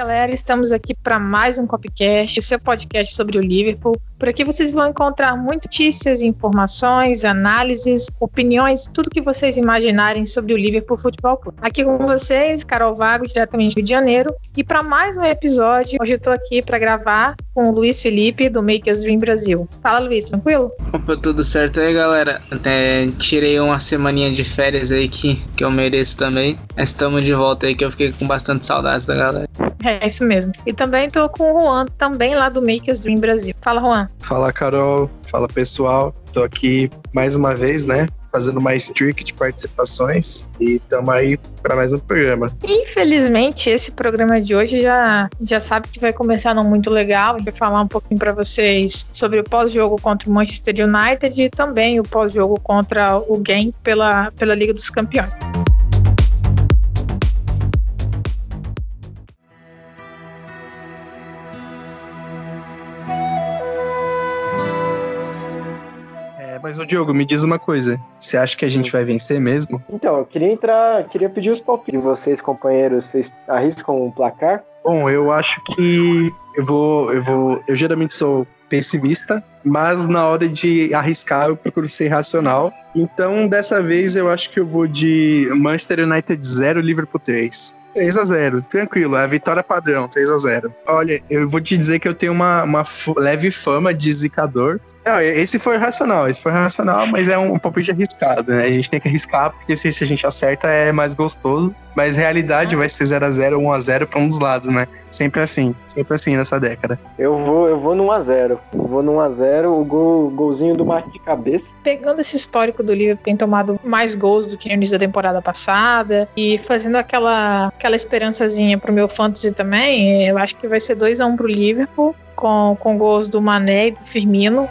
galera, estamos aqui para mais um Copcast, o seu podcast sobre o Liverpool. Por aqui vocês vão encontrar muitas notícias, informações, análises, opiniões, tudo que vocês imaginarem sobre o Liverpool Futebol Clube. Aqui com vocês, Carol Vago, diretamente do Rio de Janeiro. E para mais um episódio, hoje eu estou aqui para gravar com o Luiz Felipe, do Makers Dream Brasil. Fala, Luiz, tranquilo? Opa, tudo certo aí, galera? Até tirei uma semaninha de férias aí que, que eu mereço também. Estamos de volta aí, que eu fiquei com bastante saudades da galera. É isso mesmo. E também estou com o Juan, também lá do Makers Dream Brasil. Fala, Juan. Fala, Carol. Fala, pessoal. Tô aqui mais uma vez, né? Fazendo mais streak de participações e estamos aí para mais um programa. Infelizmente, esse programa de hoje já, já sabe que vai começar não muito legal. A gente vai falar um pouquinho para vocês sobre o pós-jogo contra o Manchester United e também o pós-jogo contra o Game pela, pela Liga dos Campeões. Mas o Diogo, me diz uma coisa. Você acha que a gente vai vencer mesmo? Então, eu queria entrar, queria pedir os palpites de vocês, companheiros. Vocês arriscam um placar? Bom, eu acho que eu vou, eu vou, eu geralmente sou pessimista, mas na hora de arriscar eu procuro ser racional. Então, dessa vez eu acho que eu vou de Manchester United 0, Liverpool 3. 3 a 0 tranquilo, é a vitória padrão, 3 a 0 Olha, eu vou te dizer que eu tenho uma, uma leve fama de zicador, não, esse foi racional, esse foi racional, mas é um, um palpite arriscado, né? A gente tem que arriscar, porque se, se a gente acerta é mais gostoso, mas realidade vai ser 0x0 ou 1x0 para um dos lados, né? Sempre assim, sempre assim nessa década. Eu vou, eu vou no 1x0. Vou no 1x0, o gol, golzinho do Marco de cabeça. Pegando esse histórico do Liverpool, tem tomado mais gols do que no início da temporada passada, e fazendo aquela, aquela esperançazinha pro meu fantasy também, eu acho que vai ser 2x1 pro Liverpool com, com gols do Mané e do Firmino.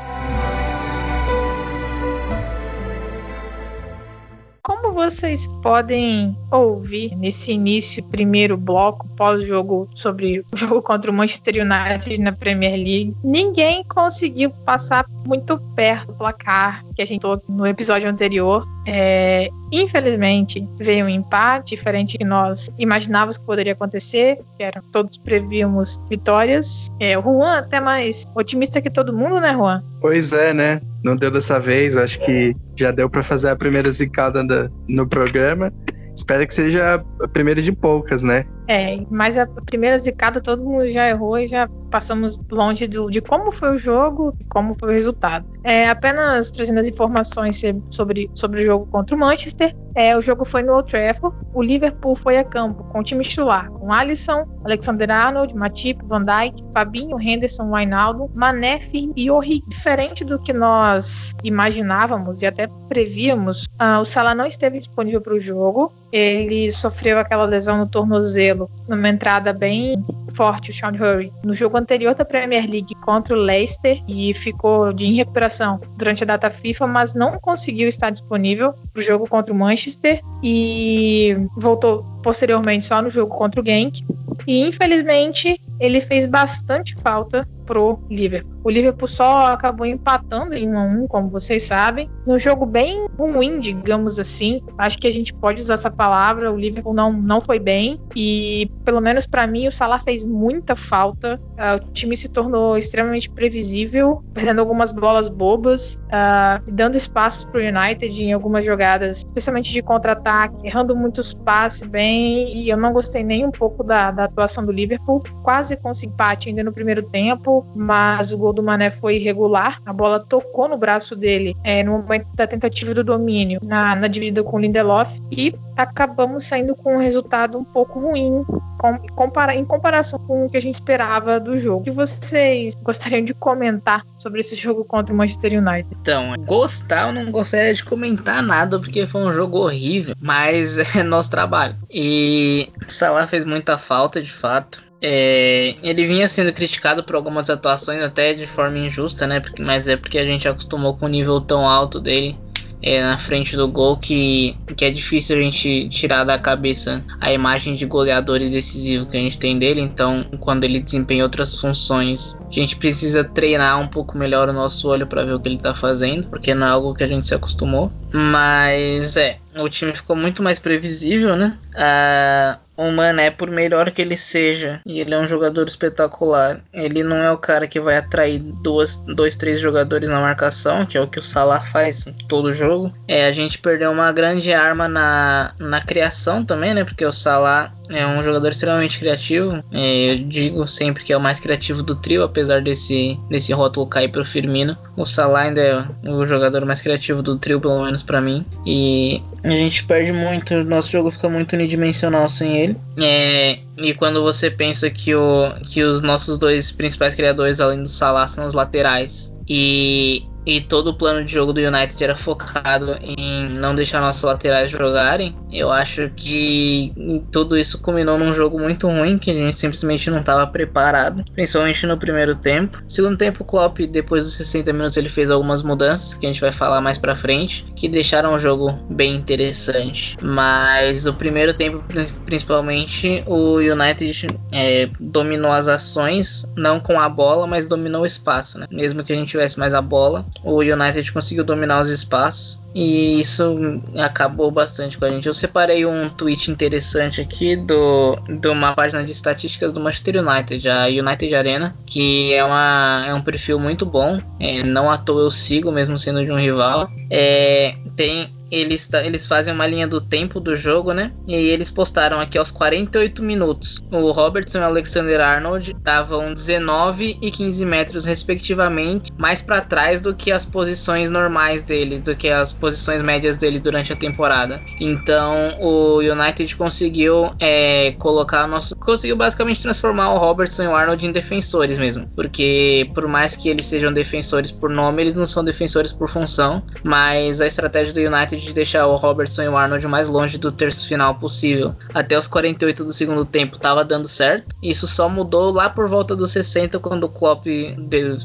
Vocês podem ouvir nesse início, primeiro bloco, pós-jogo sobre o jogo contra o Manchester United na Premier League, ninguém conseguiu passar muito perto do placar que a gente no episódio anterior. É, infelizmente, veio um empate, diferente que nós imaginávamos que poderia acontecer, que era todos prevíamos vitórias. É, o Juan até mais otimista que todo mundo, né, Juan? Pois é, né? Não deu dessa vez, acho que já deu para fazer a primeira zicada no programa. Espero que seja a primeira de poucas, né? É, mas a primeira zicada todo mundo já errou e já passamos longe do, de como foi o jogo e como foi o resultado. É, apenas trazendo as informações sobre, sobre o jogo contra o Manchester. É, o jogo foi no Old Trafford. O Liverpool foi a campo com o time titular, com Alisson, Alexander Arnold, Matip, Van Dijk, Fabinho, Henderson, Wijnaldum, Mané, Firmino e Orri. Diferente do que nós imaginávamos e até prevíamos, uh, o Salah não esteve disponível para o jogo. Ele sofreu aquela lesão no tornozelo numa entrada bem forte, o Sean Hurry, no jogo anterior da Premier League contra o Leicester e ficou de em recuperação durante a data FIFA, mas não conseguiu estar disponível para o jogo contra o Manchester e voltou posteriormente só no jogo contra o Genk. E infelizmente ele fez bastante falta pro Liverpool. O Liverpool só acabou empatando em 1 a 1, como vocês sabem, num jogo bem ruim, digamos assim. Acho que a gente pode usar essa palavra. O Liverpool não, não foi bem e, pelo menos para mim, o Salah fez muita falta. Uh, o time se tornou extremamente previsível, perdendo algumas bolas bobas, uh, dando espaços pro United em algumas jogadas, especialmente de contra-ataque, errando muitos passes bem. E eu não gostei nem um pouco da, da atuação do Liverpool. Quase com empate ainda no primeiro tempo mas o gol do Mané foi irregular. A bola tocou no braço dele é, no momento da tentativa do domínio, na, na dividida com o Lindelof, e acabamos saindo com um resultado um pouco ruim com, compara, em comparação com o que a gente esperava do jogo. O que vocês gostariam de comentar sobre esse jogo contra o Manchester United? Então, gostar eu não gostaria de comentar nada, porque foi um jogo horrível, mas é nosso trabalho. E Salah fez muita falta, de fato. É, ele vinha sendo criticado por algumas atuações até de forma injusta, né? Mas é porque a gente acostumou com o nível tão alto dele é, na frente do gol que, que é difícil a gente tirar da cabeça a imagem de goleador e decisivo que a gente tem dele. Então, quando ele desempenha outras funções, a gente precisa treinar um pouco melhor o nosso olho para ver o que ele tá fazendo, porque não é algo que a gente se acostumou. Mas é, o time ficou muito mais previsível, né? Uh, o Mané, por melhor que ele seja, e ele é um jogador espetacular, ele não é o cara que vai atrair duas, dois, três jogadores na marcação, que é o que o Salah faz todo jogo. É, a gente perdeu uma grande arma na, na criação também, né? Porque o Salah é um jogador extremamente criativo. É, eu digo sempre que é o mais criativo do trio, apesar desse, desse rótulo cair pro Firmino. O Salah ainda é o jogador mais criativo do trio, pelo menos para mim. E a gente perde muito, nosso jogo fica muito unidimensional sem ele. É, e quando você pensa que, o, que os nossos dois principais criadores, além do Salah, são os laterais. E e todo o plano de jogo do United era focado em não deixar nossos laterais jogarem, eu acho que tudo isso culminou num jogo muito ruim, que a gente simplesmente não estava preparado, principalmente no primeiro tempo. Segundo tempo, o Klopp, depois dos 60 minutos, ele fez algumas mudanças, que a gente vai falar mais pra frente, que deixaram o jogo bem interessante. Mas o primeiro tempo, principalmente, o United é, dominou as ações, não com a bola, mas dominou o espaço, né? Mesmo que a gente tivesse mais a bola, o United conseguiu dominar os espaços e isso acabou bastante com a gente. Eu separei um tweet interessante aqui do, de uma página de estatísticas do Manchester United, a United Arena, que é, uma, é um perfil muito bom. É, não à toa eu sigo, mesmo sendo de um rival. É, tem eles, eles fazem uma linha do tempo do jogo, né? E eles postaram aqui aos 48 minutos. O Robertson e o Alexander Arnold estavam 19 e 15 metros, respectivamente, mais para trás do que as posições normais dele, do que as posições médias dele durante a temporada. Então o United conseguiu é, colocar nosso. conseguiu basicamente transformar o Robertson e o Arnold em defensores mesmo. Porque por mais que eles sejam defensores por nome, eles não são defensores por função. Mas a estratégia do United de deixar o Robertson e o Arnold mais longe do terço final possível. Até os 48 do segundo tempo tava dando certo. Isso só mudou lá por volta dos 60, quando o Klopp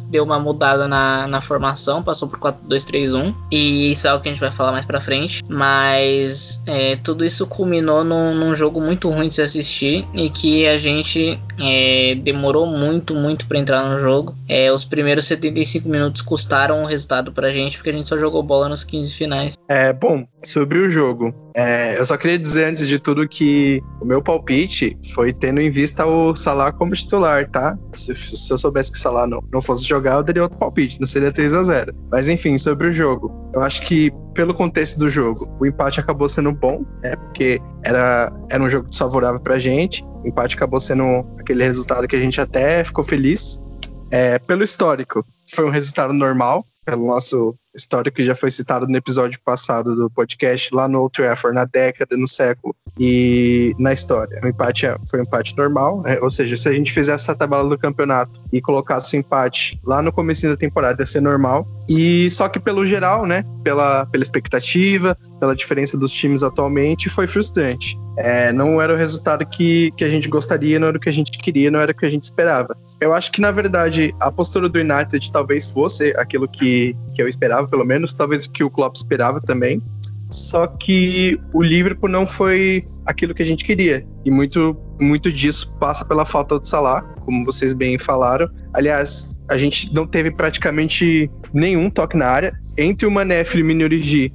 deu uma mudada na, na formação, passou por 4-2-3-1. E isso é algo que a gente vai falar mais pra frente. Mas é, tudo isso culminou num, num, jogo muito ruim de se assistir e que a gente é, demorou muito, muito para entrar no jogo. É, os primeiros 75 minutos custaram o resultado pra gente, porque a gente só jogou bola nos 15 finais. É, bom, sobre o jogo. É, eu só queria dizer antes de tudo que o meu palpite foi tendo em vista o Salah como titular, tá? Se, se eu soubesse que o Salah não, não fosse jogar, eu daria outro palpite, não seria 3 a 0 Mas enfim, sobre o jogo. Eu acho que, pelo contexto do jogo, o empate acabou sendo bom, né? Porque era, era um jogo desfavorável pra gente. O empate acabou sendo aquele resultado que a gente até ficou feliz. É, pelo histórico, foi um resultado normal, pelo nosso histórico que já foi citado no episódio passado do podcast, lá no Old Trafford, na década, no século e na história. O empate é, foi um empate normal, né? ou seja, se a gente fizesse essa tabela do campeonato e colocasse o empate lá no começo da temporada, ia ser normal. E só que pelo geral, né, pela, pela expectativa, pela diferença dos times atualmente, foi frustrante. É, não era o resultado que, que a gente gostaria, não era o que a gente queria, não era o que a gente esperava. Eu acho que, na verdade, a postura do United talvez fosse aquilo que, que eu esperava, pelo menos, talvez o que o Klopp esperava também. Só que o Liverpool não foi aquilo que a gente queria. E muito, muito disso passa pela falta do Salah, como vocês bem falaram. Aliás, a gente não teve praticamente nenhum toque na área. Entre o Mané, e o Origi,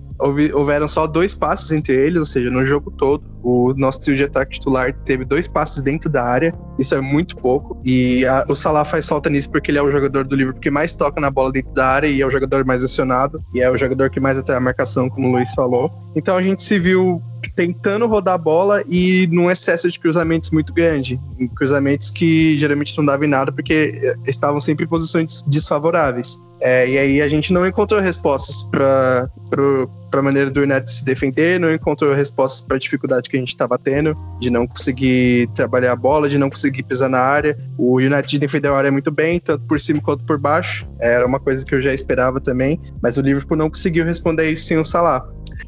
houveram só dois passes entre eles, ou seja, no jogo todo. O nosso trio de ataque titular teve dois passes dentro da área, isso é muito pouco. E a, o Salah faz falta nisso porque ele é o jogador do Liverpool que mais toca na bola dentro da área e é o jogador mais acionado, e é o jogador que mais atrai a marcação, como o Luiz falou. Então a gente se viu tentando rodar a bola e num excesso de cruzamentos muito grande. Cruzamentos que geralmente não davam em nada porque eh, estavam sempre em posições desfavoráveis. É, e aí a gente não encontrou respostas para a maneira do United se defender, não encontrou respostas para a dificuldade que a gente estava tendo de não conseguir trabalhar a bola, de não conseguir pisar na área. O United defendeu a área muito bem, tanto por cima quanto por baixo. Era uma coisa que eu já esperava também, mas o Liverpool não conseguiu responder isso sem o Salah.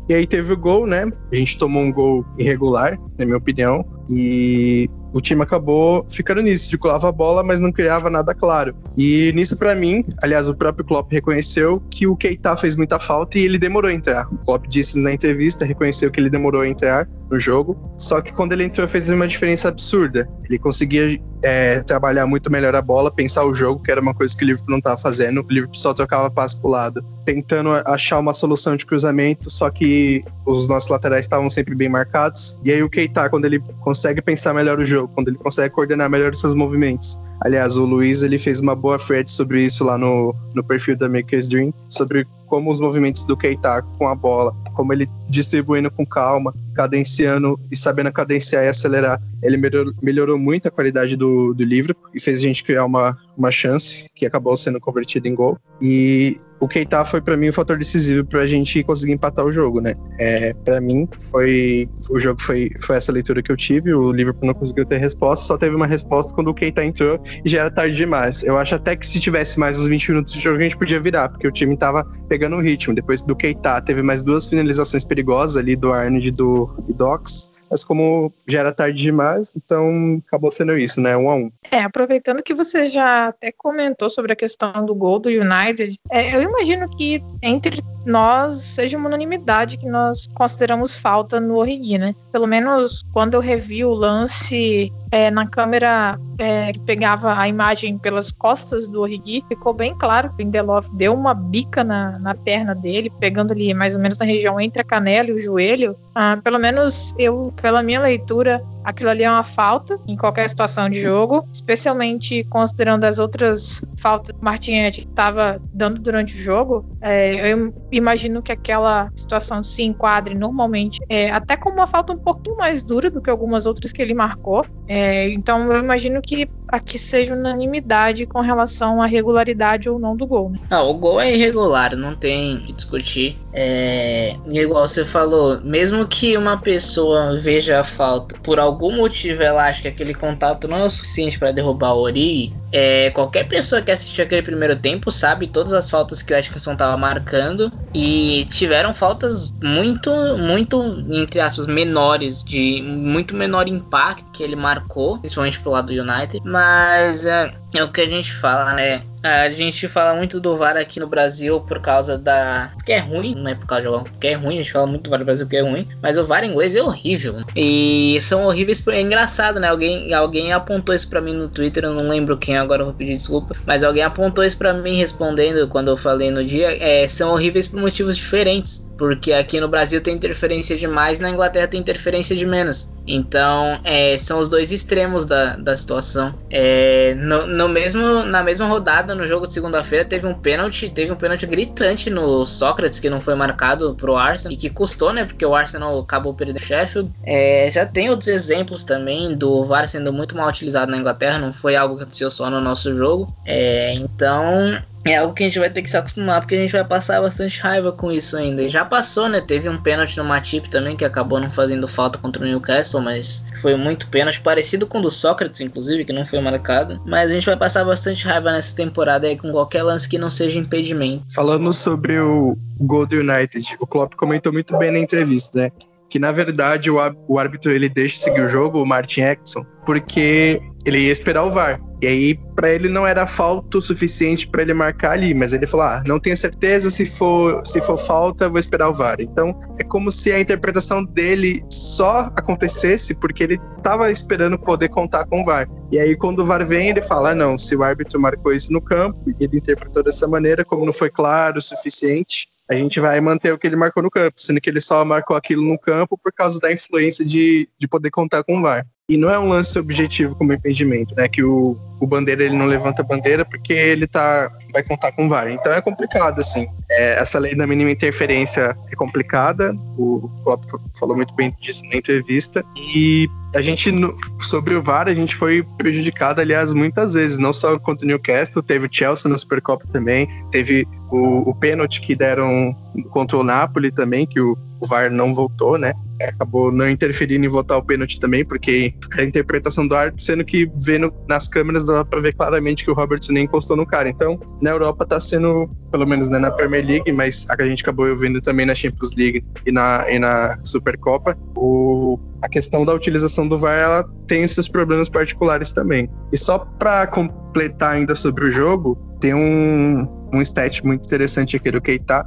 E aí teve o gol, né? A gente tomou um gol irregular, na minha opinião. E o time acabou ficando nisso, circulava a bola, mas não criava nada claro. E nisso, para mim, aliás, o próprio Klopp reconheceu que o Keita fez muita falta e ele demorou a entrar. O Klopp disse na entrevista, reconheceu que ele demorou a entrar no jogo, só que quando ele entrou fez uma diferença absurda. Ele conseguia é, trabalhar muito melhor a bola, pensar o jogo, que era uma coisa que o Liverpool não estava fazendo. O Liverpool só trocava passe pro lado, tentando achar uma solução de cruzamento, só que os nossos laterais estavam sempre bem marcados. E aí o Keita, quando ele consegue pensar melhor o jogo, quando ele consegue coordenar melhor os seus movimentos. Aliás, o Luiz ele fez uma boa thread sobre isso lá no, no perfil da Maker's Dream, sobre como os movimentos do Keita com a bola, como ele distribuindo com calma, cadenciando e sabendo cadenciar e acelerar. Ele melhorou, melhorou muito a qualidade do, do livro e fez a gente criar uma, uma chance que acabou sendo convertida em gol. E o Keita foi para mim o fator decisivo para a gente conseguir empatar o jogo, né? É, para mim foi o jogo foi, foi essa leitura que eu tive. O Liverpool não conseguiu ter resposta, só teve uma resposta quando o Keita entrou e já era tarde demais. Eu acho até que se tivesse mais uns 20 minutos de jogo a gente podia virar, porque o time tava pegando o ritmo. Depois do Keita teve mais duas finalizações perigosas ali do Arnold e do Dox mas como já era tarde demais, então acabou sendo isso, né? Um a um. É, aproveitando que você já até comentou sobre a questão do gol do United, é, eu imagino que entre nós seja uma unanimidade que nós consideramos falta no Origi, né? Pelo menos quando eu revi o lance é, na câmera é, que pegava a imagem pelas costas do Origi, ficou bem claro que o Lindelof deu uma bica na, na perna dele, pegando ali mais ou menos na região entre a canela e o joelho. Ah, pelo menos eu, pela minha leitura, aquilo ali é uma falta em qualquer situação de jogo, especialmente considerando as outras faltas que o Martinelli estava dando durante o jogo. É, eu imagino que aquela situação se enquadre normalmente é, até como uma falta um pouquinho mais dura do que algumas outras que ele marcou. É, então eu imagino que aqui seja unanimidade com relação à regularidade ou não do gol. Né? Não, o gol é irregular, não tem que discutir. É, igual você falou, mesmo que uma pessoa veja a falta por algum motivo ela acha que aquele contato não é o suficiente para derrubar o Ori, é, qualquer pessoa que assistiu aquele primeiro tempo sabe todas as faltas que o Atkinson estava marcando e tiveram faltas muito, muito, entre aspas, menores, de muito menor impacto que ele marcou, principalmente pro lado do United, mas é, é o que a gente fala, né? A gente fala muito do VAR aqui no Brasil por causa da. Porque é ruim, não é por causa do VAR, porque é ruim, a gente fala muito do VAR no Brasil porque é ruim, mas o VAR inglês é horrível. E são horríveis. É engraçado, né? Alguém, alguém apontou isso pra mim no Twitter, eu não lembro quem agora, eu vou pedir desculpa, mas alguém apontou isso pra mim respondendo quando eu falei no dia. É, são horríveis por motivos diferentes. Porque aqui no Brasil tem interferência de mais, na Inglaterra tem interferência de menos. Então, é, são os dois extremos da, da situação. É, no, no mesmo, na mesma rodada, no jogo de segunda-feira, teve um pênalti, teve um pênalti gritante no Sócrates, que não foi marcado pro Arsenal, e que custou, né? Porque o Arsenal acabou perdendo o Sheffield. É, já tem outros exemplos também do VAR sendo muito mal utilizado na Inglaterra, não foi algo que aconteceu só no nosso jogo. É, então, é algo que a gente vai ter que se acostumar, porque a gente vai passar bastante raiva com isso ainda. Já passou, né? Teve um pênalti no Matip também, que acabou não fazendo falta contra o Newcastle, mas foi muito pênalti, parecido com o do Sócrates, inclusive, que não foi marcado. Mas a gente vai passar bastante raiva nessa temporada aí com qualquer lance que não seja impedimento. Falando sobre o gol do United, o Klopp comentou muito bem na entrevista, né? que na verdade o, o árbitro ele deixa seguir o jogo, o Martin Exxon, porque ele ia esperar o VAR. E aí, para ele não era falta o suficiente para ele marcar ali, mas ele falou: ah, não tenho certeza se for, se for falta, vou esperar o VAR. Então, é como se a interpretação dele só acontecesse porque ele estava esperando poder contar com o VAR. E aí, quando o VAR vem, ele fala: ah, não, se o árbitro marcou isso no campo, e ele interpretou dessa maneira, como não foi claro o suficiente, a gente vai manter o que ele marcou no campo, sendo que ele só marcou aquilo no campo por causa da influência de, de poder contar com o VAR. E não é um lance objetivo como impedimento, né? Que o, o bandeira ele não levanta a bandeira porque ele tá vai contar com o VAR. Então é complicado assim. É, essa lei da mínima interferência é complicada. O Klopp falou muito bem disso na entrevista e a gente sobre o VAR a gente foi prejudicado aliás muitas vezes, não só contra o Newcastle, teve o Chelsea na Supercopa também, teve o, o pênalti que deram contra o Napoli também, que o o VAR não voltou, né? Acabou não interferindo em votar o pênalti também, porque a interpretação do árbitro, sendo que vendo nas câmeras dá pra ver claramente que o Robertson nem encostou no cara. Então, na Europa tá sendo, pelo menos né, na Premier League, mas a gente acabou vendo também na Champions League e na, e na Supercopa, o, a questão da utilização do VAR ela tem esses problemas particulares também. E só para completar ainda sobre o jogo, tem um, um stat muito interessante aqui do Keita,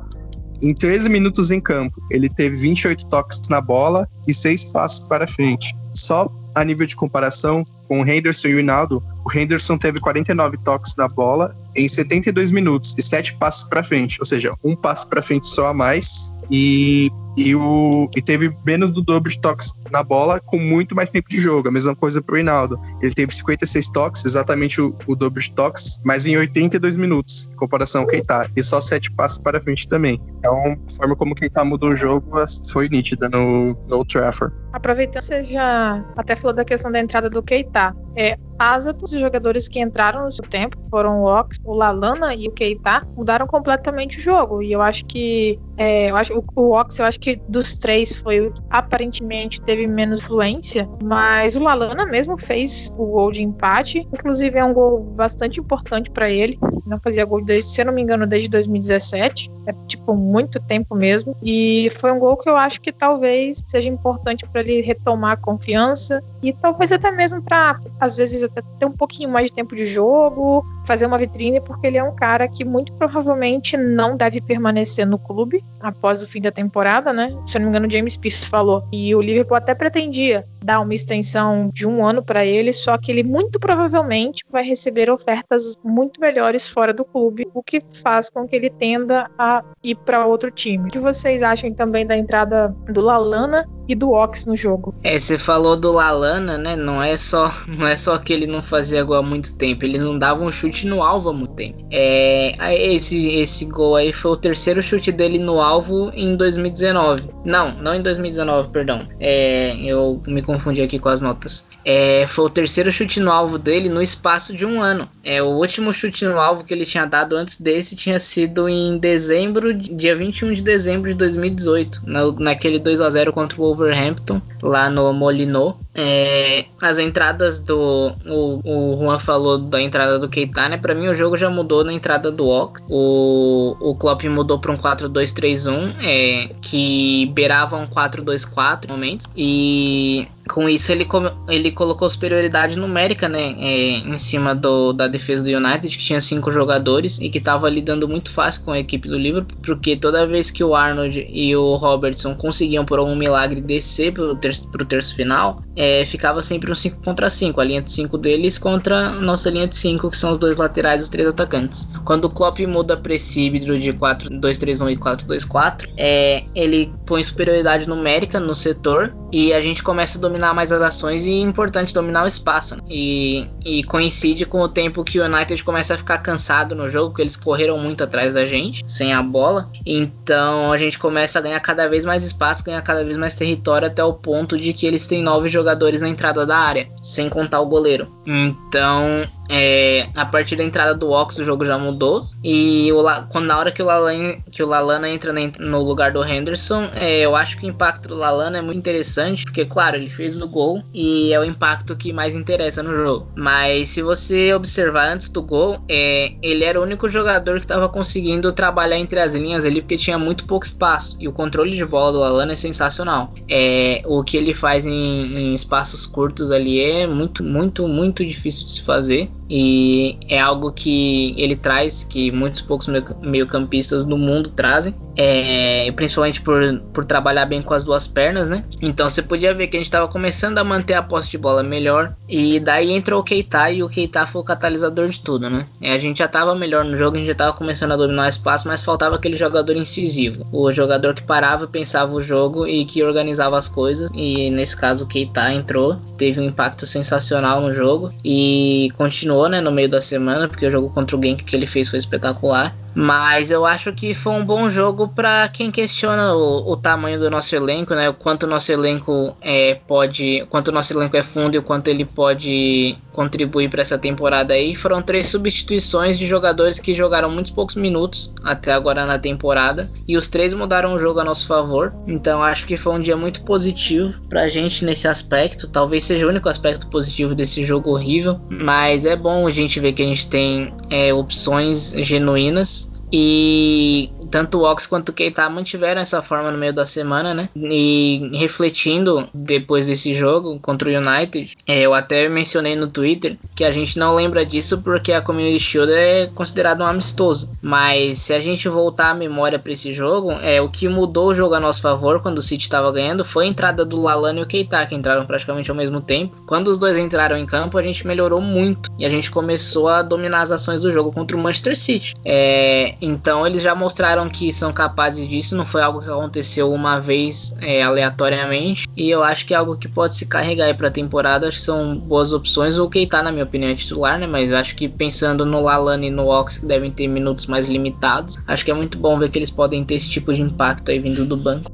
em 13 minutos em campo, ele teve 28 toques na bola e 6 passos para frente. Só a nível de comparação, com o Henderson e o Hinaldo, o Henderson teve 49 toques na bola em 72 minutos e 7 passos para frente, ou seja, um passo para frente só a mais. E e, o, e teve menos do dobro de toques na bola com muito mais tempo de jogo. A mesma coisa pro Reinaldo. Ele teve 56 toques, exatamente o, o dobro de toques, mas em 82 minutos, em comparação ao Keita. E só 7 passos para frente também. Então, a forma como o Keita mudou o jogo foi nítida no, no Trafford. Aproveitando, você já até falou da questão da entrada do Keita. É, asa dos jogadores que entraram no seu tempo foram o Ox, o Lalana e o Keita mudaram completamente o jogo. E eu acho que é, eu acho, o, o Ox, eu acho que dos três foi o que aparentemente teve menos fluência, mas o Lalana mesmo fez o gol de empate. Inclusive é um gol bastante importante para ele. Não fazia gol desde, se eu não me engano, desde 2017. É tipo muito tempo mesmo. E foi um gol que eu acho que talvez seja importante para ele retomar a confiança e talvez até mesmo para às vezes até ter um pouquinho mais de tempo de jogo, fazer uma vitrine, porque ele é um cara que muito provavelmente não deve permanecer no clube após o fim da temporada, né? Se eu não me engano, James Pierce falou. E o Liverpool até pretendia dar uma extensão de um ano para ele, só que ele muito provavelmente vai receber ofertas muito melhores fora do clube, o que faz com que ele tenda a ir para outro time. O que vocês acham também da entrada do Lalana e do Ox no jogo? É, você falou do Lalana, né? Não é só, não é só que ele não fazia gol há muito tempo, ele não dava um chute no alvo há. É, esse esse gol aí foi o terceiro chute dele no alvo em 2019. Não, não em 2019, perdão. É, eu me confundi aqui com as notas. É, foi o terceiro chute no alvo dele no espaço de um ano. É, o último chute no alvo que ele tinha dado antes desse tinha sido em dezembro, dia 21 de dezembro de 2018, na, naquele 2 a 0 contra o Wolverhampton, lá no Molineux. É, as entradas do. O, o Juan falou da entrada do Keita, né? Pra mim o jogo já mudou na entrada do Ox. O, o Klopp mudou pra um 4-2-3-1, é, que beirava um 4-2-4 momentos. E com isso ele, ele colocou superioridade numérica, né, é, em cima do, da defesa do United, que tinha cinco jogadores e que estava lidando muito fácil com a equipe do Liverpool, porque toda vez que o Arnold e o Robertson conseguiam por algum milagre descer pro terço, pro terço final, é, ficava sempre um 5 contra 5, a linha de 5 deles contra a nossa linha de 5, que são os dois laterais e os três atacantes. Quando o Klopp muda para esse híbrido de 4-2-3-1 e 4-2-4, é, ele põe superioridade numérica no setor e a gente começa a dominar dominar mais as ações e é importante dominar o espaço. Né? E, e coincide com o tempo que o United começa a ficar cansado no jogo, porque eles correram muito atrás da gente, sem a bola. Então a gente começa a ganhar cada vez mais espaço, ganhar cada vez mais território, até o ponto de que eles têm nove jogadores na entrada da área, sem contar o goleiro. Então é, a partir da entrada do Ox o jogo já mudou. E o, quando, na hora que o, Lalana, que o Lalana entra no lugar do Henderson, é, eu acho que o impacto do Lalana é muito interessante, porque, claro, ele fez o gol e é o impacto que mais interessa no jogo. Mas se você observar antes do gol, é, ele era o único jogador que estava conseguindo trabalhar entre as linhas ali, porque tinha muito pouco espaço. E o controle de bola do Lalana é sensacional. É, o que ele faz em, em espaços curtos ali é muito, muito, muito difícil de se fazer e é algo que ele traz, que muitos poucos meio-campistas do mundo trazem, é, principalmente por, por trabalhar bem com as duas pernas, né? Então você podia ver que a gente estava começando a manter a posse de bola melhor, e daí entrou o Keita, e o Keita foi o catalisador de tudo, né? E a gente já estava melhor no jogo, a gente já estava começando a dominar o espaço, mas faltava aquele jogador incisivo, o jogador que parava, pensava o jogo e que organizava as coisas, e nesse caso o Keita entrou, teve um impacto sensacional no jogo, e continuou continuou, né, no meio da semana, porque o jogo contra o Genk que ele fez foi espetacular. Mas eu acho que foi um bom jogo para quem questiona o, o, tamanho do nosso elenco, né? O quanto o nosso elenco é, pode. Quanto nosso elenco é fundo e o quanto ele pode contribuir para essa temporada aí. Foram três substituições de jogadores que jogaram muitos poucos minutos até agora na temporada. E os três mudaram o jogo a nosso favor. Então acho que foi um dia muito positivo pra gente nesse aspecto. Talvez seja o único aspecto positivo desse jogo horrível. Mas é bom a gente ver que a gente tem é, opções genuínas e tanto o Ox quanto o Keita mantiveram essa forma no meio da semana, né? E refletindo depois desse jogo contra o United, é, eu até mencionei no Twitter que a gente não lembra disso porque a Community Shield é considerado um amistoso. Mas se a gente voltar a memória para esse jogo, é o que mudou o jogo a nosso favor quando o City estava ganhando foi a entrada do Lalana e o Keita, que entraram praticamente ao mesmo tempo. Quando os dois entraram em campo, a gente melhorou muito e a gente começou a dominar as ações do jogo contra o Manchester City. É, então eles já mostraram que são capazes disso, não foi algo que aconteceu uma vez é, aleatoriamente. E eu acho que é algo que pode se carregar aí pra temporada. Acho que são boas opções. O Keita, na minha opinião, é titular, né? Mas acho que pensando no Lalana e no Ox, que devem ter minutos mais limitados, acho que é muito bom ver que eles podem ter esse tipo de impacto aí vindo do banco.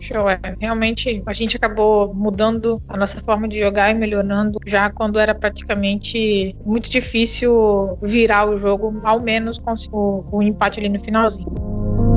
Show, é. Realmente a gente acabou mudando a nossa forma de jogar e melhorando já quando era praticamente muito difícil virar o jogo, ao menos com o, o empate ali no finalzinho.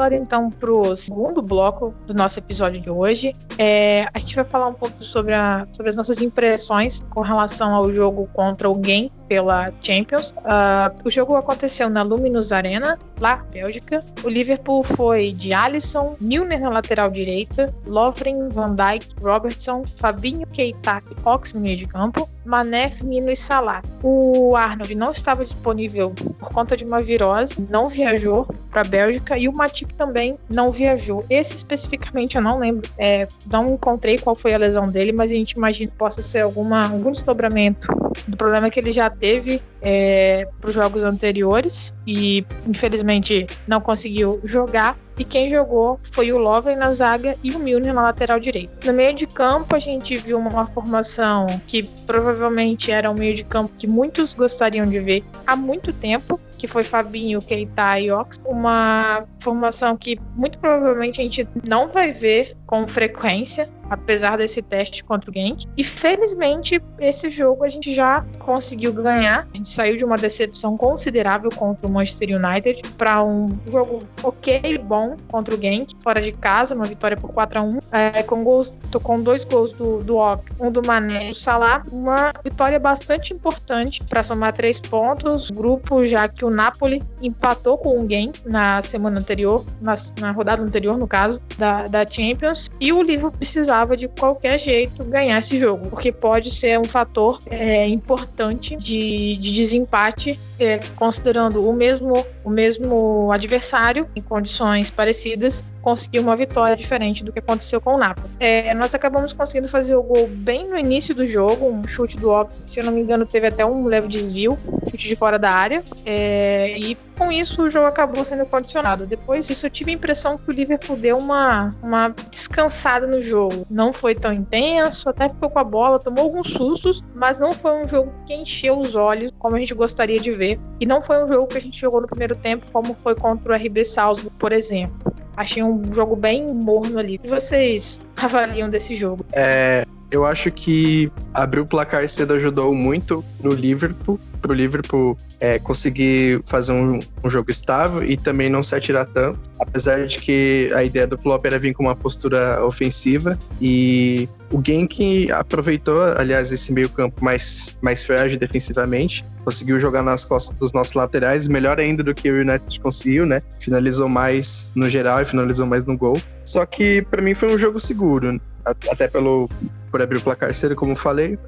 Agora então para o segundo bloco do nosso episódio de hoje. É, a gente vai falar um pouco sobre, a, sobre as nossas impressões com relação ao jogo contra o Game pela Champions. Uh, o jogo aconteceu na Luminous Arena, lá, Bélgica. O Liverpool foi de Alisson, Milner na lateral direita, Lovren, Van Dijk, Robertson, Fabinho, Keita e Ox no meio de campo, Mané, Firmino e Salah. O Arnold não estava disponível por conta de uma virose, não viajou para a Bélgica e o Matip também não viajou. Esse especificamente eu não lembro, é, não encontrei qual foi a lesão dele, mas a gente imagina que possa ser alguma, algum desdobramento do problema que ele já teve é, para os jogos anteriores e infelizmente não conseguiu jogar. E quem jogou foi o Lovren na zaga e o Milner na lateral direita. No meio de campo, a gente viu uma formação que provavelmente era um meio de campo que muitos gostariam de ver há muito tempo, que foi Fabinho, Keita e Ox. Uma formação que muito provavelmente a gente não vai ver com frequência, apesar desse teste contra o Genk. E felizmente, esse jogo a gente já conseguiu ganhar. A gente saiu de uma decepção considerável contra o Manchester United para um jogo ok bom contra o Genk, fora de casa, uma vitória por 4 a 1 é, com gols, com dois gols do, do Ock, um do Mané e do Salah. Uma vitória bastante importante para somar três pontos. Grupo, já que o Napoli empatou com o Genk na semana anterior, na, na rodada anterior, no caso, da, da Champions. E o Liverpool precisava de qualquer jeito ganhar esse jogo, porque pode ser um fator é, importante de, de desempate, é, considerando o mesmo, o mesmo adversário em condições parecidas conseguir uma vitória diferente do que aconteceu com o Napoli. É, nós acabamos conseguindo fazer o gol bem no início do jogo, um chute do Ox, se eu não me engano, teve até um leve desvio, chute de fora da área, é, e com isso o jogo acabou sendo condicionado. Depois disso, eu tive a impressão que o Liverpool deu uma, uma descansada no jogo. Não foi tão intenso, até ficou com a bola, tomou alguns sustos, mas não foi um jogo que encheu os olhos como a gente gostaria de ver. E não foi um jogo que a gente jogou no primeiro tempo, como foi contra o RB Salzburg, por exemplo. Achei um jogo bem morno ali. O que vocês avaliam desse jogo? É, eu acho que abrir o placar cedo ajudou muito no Liverpool, para o Liverpool é, conseguir fazer um, um, jogo estável e também não se atirar tanto. Apesar de que a ideia do Klopp era vir com uma postura ofensiva e o Genk aproveitou, aliás, esse meio campo mais, mais frágil defensivamente, conseguiu jogar nas costas dos nossos laterais, melhor ainda do que o United conseguiu, né? Finalizou mais no geral e finalizou mais no gol. Só que para mim foi um jogo seguro, até pelo por abrir o placar cedo, como falei.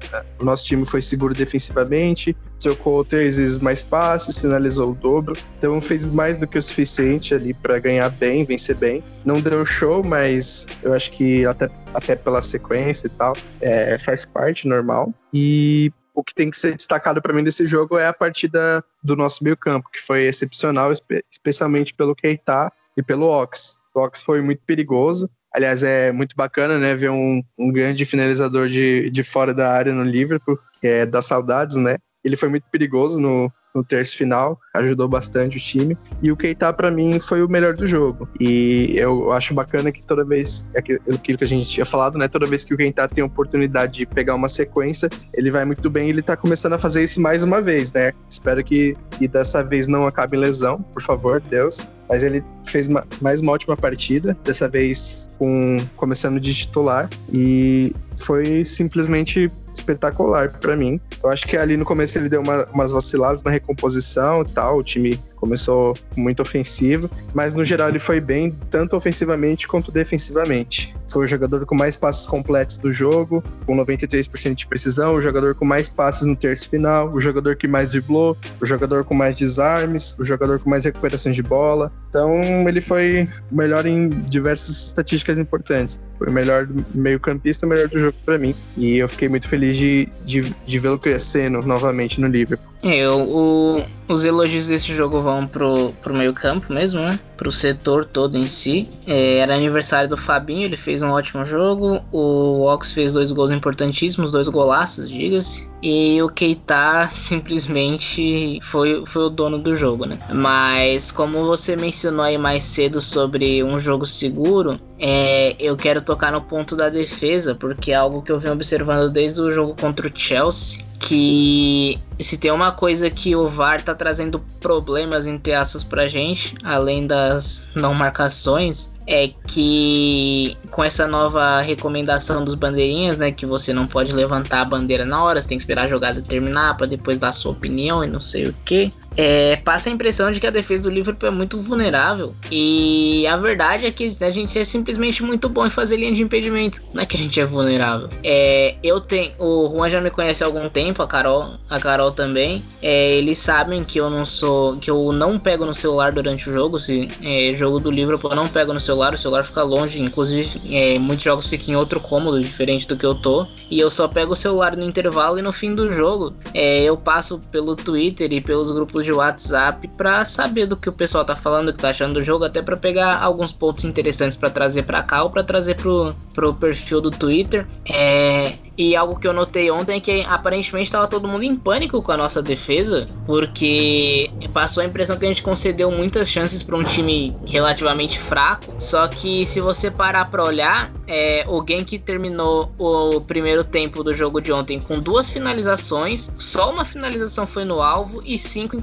O nosso time foi seguro defensivamente, trocou três vezes mais passes, finalizou o dobro. Então fez mais do que o suficiente ali para ganhar bem, vencer bem. Não deu show, mas eu acho que até, até pela sequência e tal, é, faz parte normal. E o que tem que ser destacado para mim desse jogo é a partida do nosso meio campo, que foi excepcional, especialmente pelo Keita e pelo Ox. O Ox foi muito perigoso. Aliás, é muito bacana, né, ver um, um grande finalizador de, de fora da área no Liverpool, que é das saudades, né? Ele foi muito perigoso no, no terço final, ajudou bastante o time. E o Keita, para mim, foi o melhor do jogo. E eu acho bacana que toda vez, é aquilo que a gente tinha falado, né? Toda vez que o Keita tem a oportunidade de pegar uma sequência, ele vai muito bem. Ele tá começando a fazer isso mais uma vez, né? Espero que, que dessa vez não acabe em lesão, por favor, Deus. Mas ele fez uma, mais uma ótima partida, dessa vez com começando de titular. E foi simplesmente espetacular para mim. Eu acho que ali no começo ele deu uma, umas vaciladas na recomposição e tal, o time começou muito ofensivo, mas no geral ele foi bem, tanto ofensivamente quanto defensivamente. Foi o jogador com mais passes completos do jogo, com 93% de precisão, o jogador com mais passes no terço final, o jogador que mais driblou, o jogador com mais desarmes, o jogador com mais recuperações de bola. Então ele foi melhor em diversas estatísticas importantes. Foi o melhor meio-campista, o melhor do jogo para mim. E eu fiquei muito feliz de, de, de vê-lo crescendo novamente no Liverpool. É, o, os elogios desse jogo vão pro, pro meio campo mesmo, né? Pro setor todo em si. É, era aniversário do Fabinho, ele fez um ótimo jogo. O Ox fez dois gols importantíssimos, dois golaços, diga-se. E o Keita simplesmente foi, foi o dono do jogo, né? Mas como você mencionou aí mais cedo sobre um jogo seguro, é, eu quero tocar no ponto da defesa, porque é algo que eu venho observando desde o jogo contra o Chelsea que se tem uma coisa que o VAR tá trazendo problemas entre aspas pra gente, além das não marcações, é que com essa nova recomendação dos bandeirinhas, né, que você não pode levantar a bandeira na hora, você tem que esperar a jogada terminar para depois dar sua opinião e não sei o que é, passa a impressão de que a defesa do Liverpool é muito vulnerável. E a verdade é que a gente é simplesmente muito bom em fazer linha de impedimento. Não é que a gente é vulnerável. É, eu tenho. O Juan já me conhece há algum tempo, a Carol, a Carol também. É, eles sabem que eu não sou. que eu não pego no celular durante o jogo. Se é, jogo do Liverpool eu não pego no celular, o celular fica longe. Inclusive, é, muitos jogos ficam em outro cômodo, diferente do que eu tô. E eu só pego o celular no intervalo e no fim do jogo. É, eu passo pelo Twitter e pelos grupos de WhatsApp para saber do que o pessoal tá falando, o que tá achando do jogo, até para pegar alguns pontos interessantes para trazer para cá ou para trazer pro, pro perfil do Twitter. É, e algo que eu notei ontem é que aparentemente estava todo mundo em pânico com a nossa defesa, porque passou a impressão que a gente concedeu muitas chances para um time relativamente fraco. Só que se você parar para olhar, é, o Genk terminou o primeiro tempo do jogo de ontem com duas finalizações, só uma finalização foi no alvo e cinco.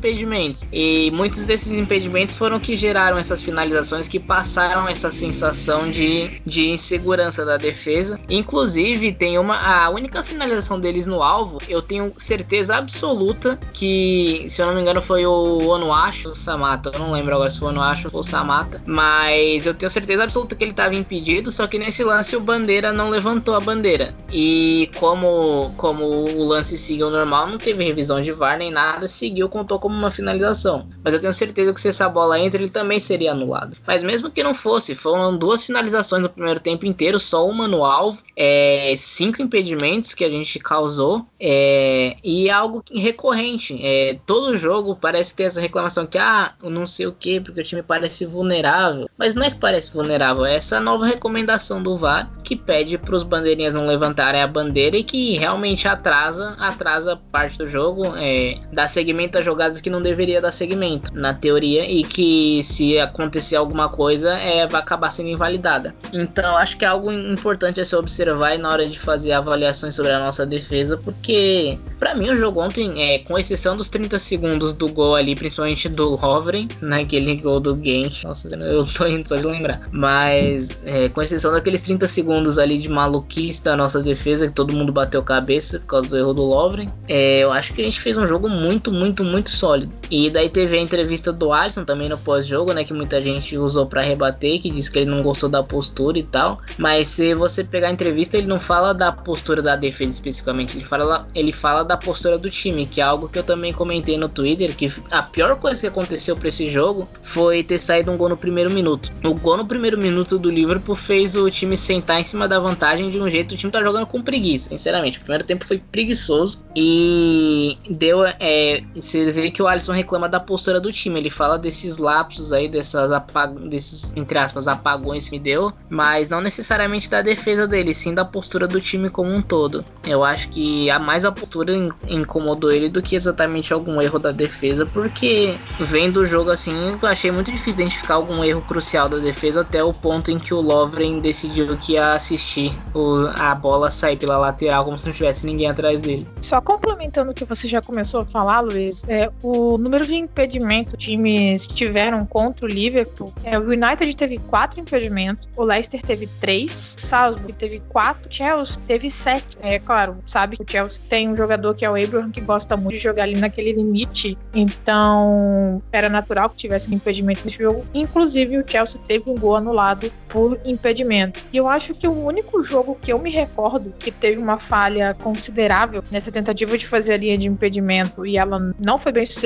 E muitos desses impedimentos foram que geraram essas finalizações que passaram essa sensação de, de insegurança da defesa. Inclusive, tem uma a única finalização deles no alvo, eu tenho certeza absoluta que, se eu não me engano, foi o Onuachu ou o Samata. Eu não lembro agora se foi o Onuachu ou o Samata. Mas eu tenho certeza absoluta que ele estava impedido, só que nesse lance o Bandeira não levantou a bandeira. E como, como o lance seguiu normal, não teve revisão de VAR nem nada, seguiu, contou como uma finalização. Mas eu tenho certeza que se essa bola entra, ele também seria anulado. Mas mesmo que não fosse, foram duas finalizações no primeiro tempo inteiro, só uma no alvo, é, cinco impedimentos que a gente causou é, e algo recorrente. É, todo jogo parece ter essa reclamação que, ah, não sei o que, porque o time parece vulnerável. Mas não é que parece vulnerável, é essa nova recomendação do VAR que pede para os bandeirinhas não levantarem a bandeira e que realmente atrasa, atrasa parte do jogo, é, dá segmento a jogadas que não deveria dar segmento, na teoria, e que se acontecer alguma coisa, é, vai acabar sendo invalidada. Então, acho que é algo importante a se observar na hora de fazer avaliações sobre a nossa defesa, porque para mim o jogo ontem, é, com exceção dos 30 segundos do gol ali, principalmente do Hovren, naquele gol do Genk, nossa, eu tô indo só de lembrar, mas é, com exceção daqueles 30 segundos ali de maluquice da nossa defesa, que todo mundo bateu cabeça por causa do erro do Lovren, é, eu acho que a gente fez um jogo muito, muito, muito sólido. E daí teve a entrevista do Alisson também no pós-jogo, né, que muita gente usou para rebater, que disse que ele não gostou da postura e tal, mas se você pegar a entrevista, ele não fala da postura da defesa especificamente, ele fala, ele fala da postura do time, que é algo que eu também comentei no Twitter, que a pior coisa que aconteceu para esse jogo foi ter saído um gol no primeiro minuto. O gol no primeiro minuto do Liverpool fez o time sentar em cima da vantagem de um jeito, o time tá jogando com preguiça, sinceramente. O primeiro tempo foi preguiçoso e deu, é, você vê que o Alisson reclama da postura do time, ele fala desses lapsos aí, dessas apag desses, entre aspas, apagões que me deu, mas não necessariamente da defesa dele, sim da postura do time como um todo. Eu acho que a mais a postura incomodou ele do que exatamente algum erro da defesa, porque vendo o jogo assim, eu achei muito difícil identificar algum erro crucial da defesa até o ponto em que o Lovren decidiu que ia assistir o, a bola sair pela lateral como se não tivesse ninguém atrás dele. Só complementando o que você já começou a falar, Luiz, é, o número de impedimentos times tiveram contra o Liverpool, é, o United teve quatro impedimentos, o Leicester teve três, o Salzburg teve quatro, o Chelsea teve sete. É claro, sabe que o Chelsea tem um jogador que é o Abraham que gosta muito de jogar ali naquele limite, então era natural que tivesse um impedimento nesse jogo. Inclusive o Chelsea teve um gol anulado por impedimento. E eu acho que o único jogo que eu me recordo que teve uma falha considerável nessa tentativa de fazer a linha de impedimento e ela não foi bem sucedida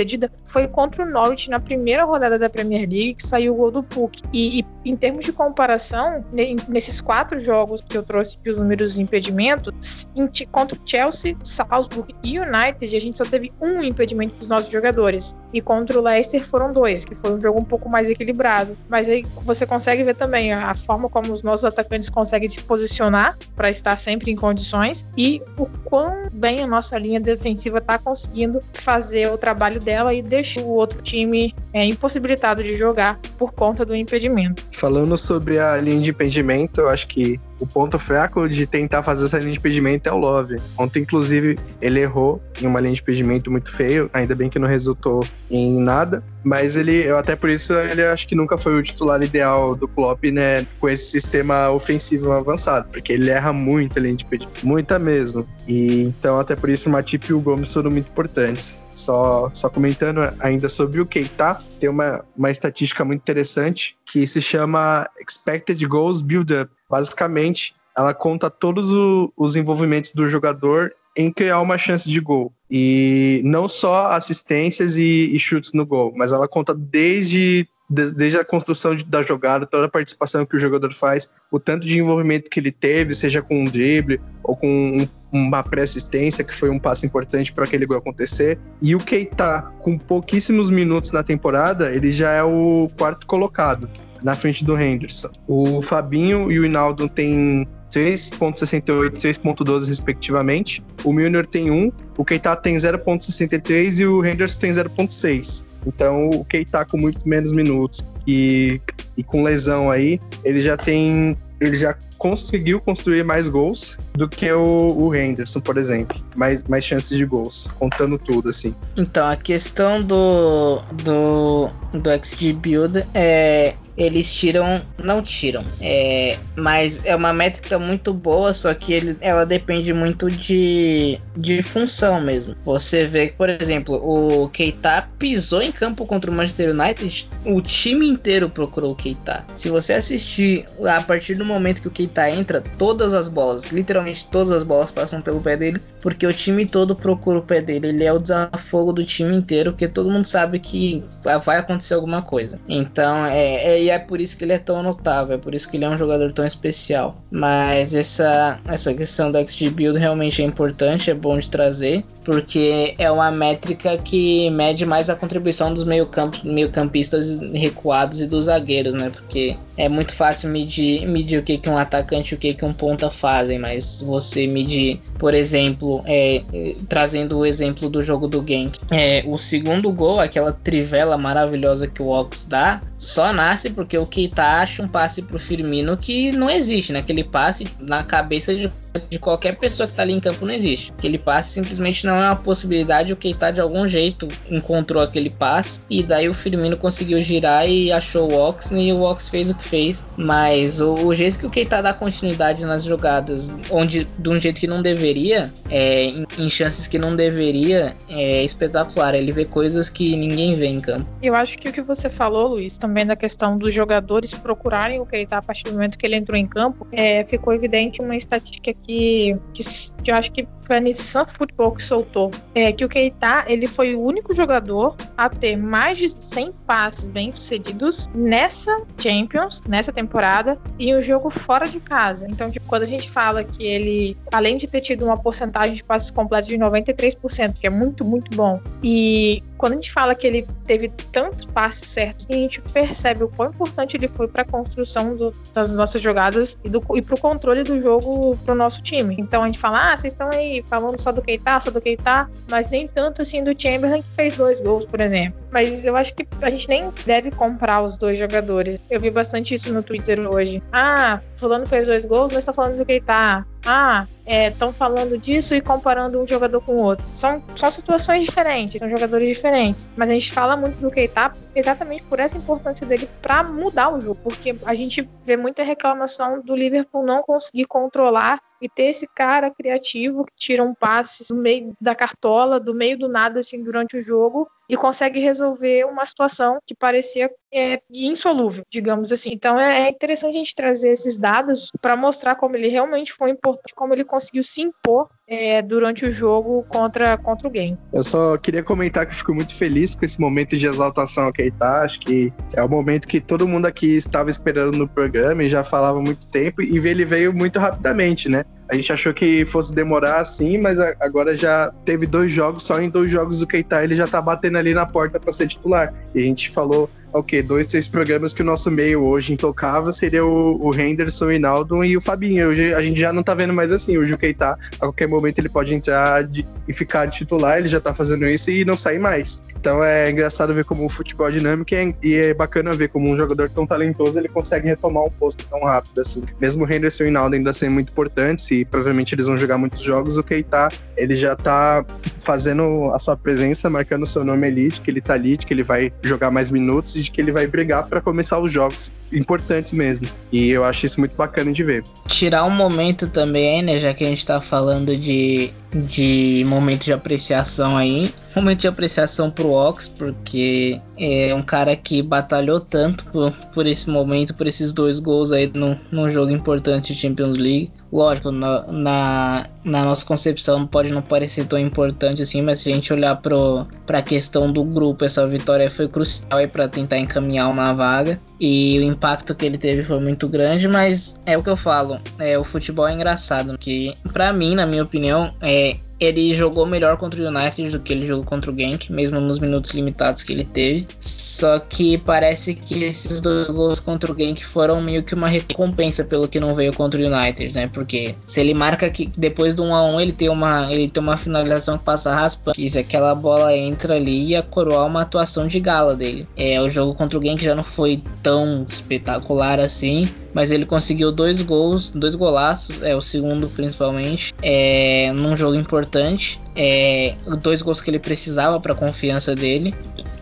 foi contra o Norwich na primeira rodada da Premier League, que saiu o gol do Puck. E, e em termos de comparação, nesses quatro jogos que eu trouxe os números de impedimentos, contra o Chelsea, Salzburg e United, a gente só teve um impedimento dos nossos jogadores. E contra o Leicester foram dois, que foi um jogo um pouco mais equilibrado. Mas aí você consegue ver também a forma como os nossos atacantes conseguem se posicionar para estar sempre em condições e o quão bem a nossa linha defensiva está conseguindo fazer o trabalho dela e deixar o outro time é, impossibilitado de jogar por conta do impedimento. Falando sobre a linha de impedimento, eu acho que o ponto fraco de tentar fazer essa linha de impedimento é o Love. Ontem, inclusive, ele errou em uma linha de impedimento muito feio, ainda bem que não resultou em nada. Mas ele, até por isso, ele acho que nunca foi o titular ideal do Klopp, né? Com esse sistema ofensivo avançado, porque ele erra muito além de pedir, muita mesmo. E então, até por isso, o Matip e o Gomes foram muito importantes. Só, só comentando ainda sobre o Keita, tem uma, uma estatística muito interessante que se chama Expected Goals Build-Up. Basicamente, ela conta todos o, os envolvimentos do jogador em criar uma chance de gol. E não só assistências e, e chutes no gol, mas ela conta desde desde a construção de, da jogada, toda a participação que o jogador faz, o tanto de envolvimento que ele teve, seja com um drible ou com um, uma pré-assistência, que foi um passo importante para aquele gol acontecer. E o Keita, com pouquíssimos minutos na temporada, ele já é o quarto colocado na frente do Henderson. O Fabinho e o Hinaldo têm 3.68 e 3.12 respectivamente. O Milner tem 1, o Keita tem 0.63 e o Henderson tem 0.6. Então o Keita com muito menos minutos e, e com lesão aí, ele já tem ele já conseguiu construir mais gols do que o, o Henderson, por exemplo. Mais, mais chances de gols, contando tudo, assim. Então, a questão do, do, do XG Build é eles tiram, não tiram, é, mas é uma métrica muito boa, só que ele, ela depende muito de, de função mesmo. Você vê que, por exemplo, o Keita pisou em campo contra o Manchester United, o time inteiro procurou o Keita. Se você assistir a partir do momento que o Keita entra, todas as bolas, literalmente todas as bolas passam pelo pé dele, porque o time todo procura o pé dele. Ele é o desafogo do time inteiro, porque todo mundo sabe que vai acontecer alguma coisa. Então, é, é, e é por isso que ele é tão notável, é por isso que ele é um jogador tão especial. Mas essa, essa questão da XG Build realmente é importante, é bom de trazer, porque é uma métrica que mede mais a contribuição dos meio-campistas meio recuados e dos zagueiros, né? Porque é muito fácil medir, medir o que, que um atacante e o que, que um ponta fazem, mas você medir, por exemplo, é, trazendo o exemplo do jogo do Genk, é, o segundo gol, aquela trivela maravilhosa que o Ox dá, só nasce porque o Keita acha um passe pro Firmino que não existe, né? Aquele passe na cabeça de de qualquer pessoa que tá ali em campo não existe. Aquele passe simplesmente não é uma possibilidade. O Keita de algum jeito encontrou aquele passe e daí o Firmino conseguiu girar e achou o Oxney e o Ox fez o que fez. Mas o, o, jeito que o Keita dá continuidade nas jogadas, onde de um jeito que não deveria, é, em, em chances que não deveria, é espetacular. Ele vê coisas que ninguém vê em campo. Eu acho que o que você falou, Luiz, também da questão dos jogadores procurarem o Keita a partir do momento que ele entrou em campo, é, ficou evidente uma estatística que, que, que eu acho que foi a Nissan Futebol que soltou, é que o Keita, ele foi o único jogador a ter mais de 100 passes bem-sucedidos nessa Champions, nessa temporada, e um jogo fora de casa. Então, tipo, quando a gente fala que ele, além de ter tido uma porcentagem de passes completos de 93%, que é muito, muito bom, e quando a gente fala que ele teve tantos passes certos, a gente percebe o quão importante ele foi para a construção do, das nossas jogadas e, e para o controle do jogo para o nosso time. Então a gente fala, ah, vocês estão aí falando só do Keita, só do Keita, mas nem tanto assim do Chamberlain que fez dois gols, por exemplo. Mas eu acho que a gente nem deve comprar os dois jogadores. Eu vi bastante isso no Twitter hoje. Ah, fulano fez dois gols, mas está falando do Keita. Ah, estão é, falando disso e comparando um jogador com o outro. São, são situações diferentes, são jogadores diferentes. Mas a gente fala muito do Keita exatamente por essa importância dele para mudar o jogo, porque a gente vê muita reclamação do Liverpool não conseguir controlar e ter esse cara criativo que tira um passe no meio da cartola, do meio do nada, assim, durante o jogo, e consegue resolver uma situação que parecia é, insolúvel, digamos assim. Então é, é interessante a gente trazer esses dados para mostrar como ele realmente foi importante, como ele conseguiu se impor é, durante o jogo contra, contra o game. Eu só queria comentar que eu fico muito feliz com esse momento de exaltação que ele tá. Acho que é o momento que todo mundo aqui estava esperando no programa e já falava há muito tempo, e ele veio muito rapidamente, né? A gente achou que fosse demorar assim, mas agora já teve dois jogos, só em dois jogos o Keita ele já tá batendo ali na porta para ser titular. E a gente falou, ok, dois, três programas que o nosso meio hoje intocava seria o, o Henderson, o Hinaldo e o Fabinho. Hoje a gente já não tá vendo mais assim. Hoje o Keita, a qualquer momento ele pode entrar de, e ficar de titular, ele já tá fazendo isso e não sair mais. Então é engraçado ver como o futebol é dinâmico e é, e é bacana ver como um jogador tão talentoso ele consegue retomar um posto tão rápido assim. Mesmo o Henderson e o Hinaldo ainda sendo muito importantes e provavelmente eles vão jogar muitos jogos, o Keita, ele já tá fazendo a sua presença, marcando seu nome ali, de que ele tá ali, de que ele vai jogar mais minutos de que ele vai brigar para começar os jogos importantes mesmo. E eu acho isso muito bacana de ver. Tirar um momento também, né, já que a gente tá falando de de momento de apreciação aí. Momento de apreciação pro Ox, porque é um cara que batalhou tanto por, por esse momento, por esses dois gols aí no, num jogo importante de Champions League. Lógico, na, na, na, nossa concepção pode não parecer tão importante assim, mas se a gente olhar para a questão do grupo, essa vitória foi crucial para tentar encaminhar uma vaga. E o impacto que ele teve foi muito grande, mas é o que eu falo, é, o futebol é engraçado, que para mim, na minha opinião, é, ele jogou melhor contra o United do que ele jogou contra o Genk, mesmo nos minutos limitados que ele teve. Só que parece que esses dois gols contra o Genk foram meio que uma recompensa pelo que não veio contra o United, né? Porque se ele marca que depois do 1 a 1 ele tem uma ele tem uma finalização que passa raspando, que se aquela bola entra ali ia coroar uma atuação de gala dele. É, o jogo contra o Genk já não foi tão espetacular assim, mas ele conseguiu dois gols, dois golaços, é o segundo principalmente, é, num jogo importante, é, dois gols que ele precisava para a confiança dele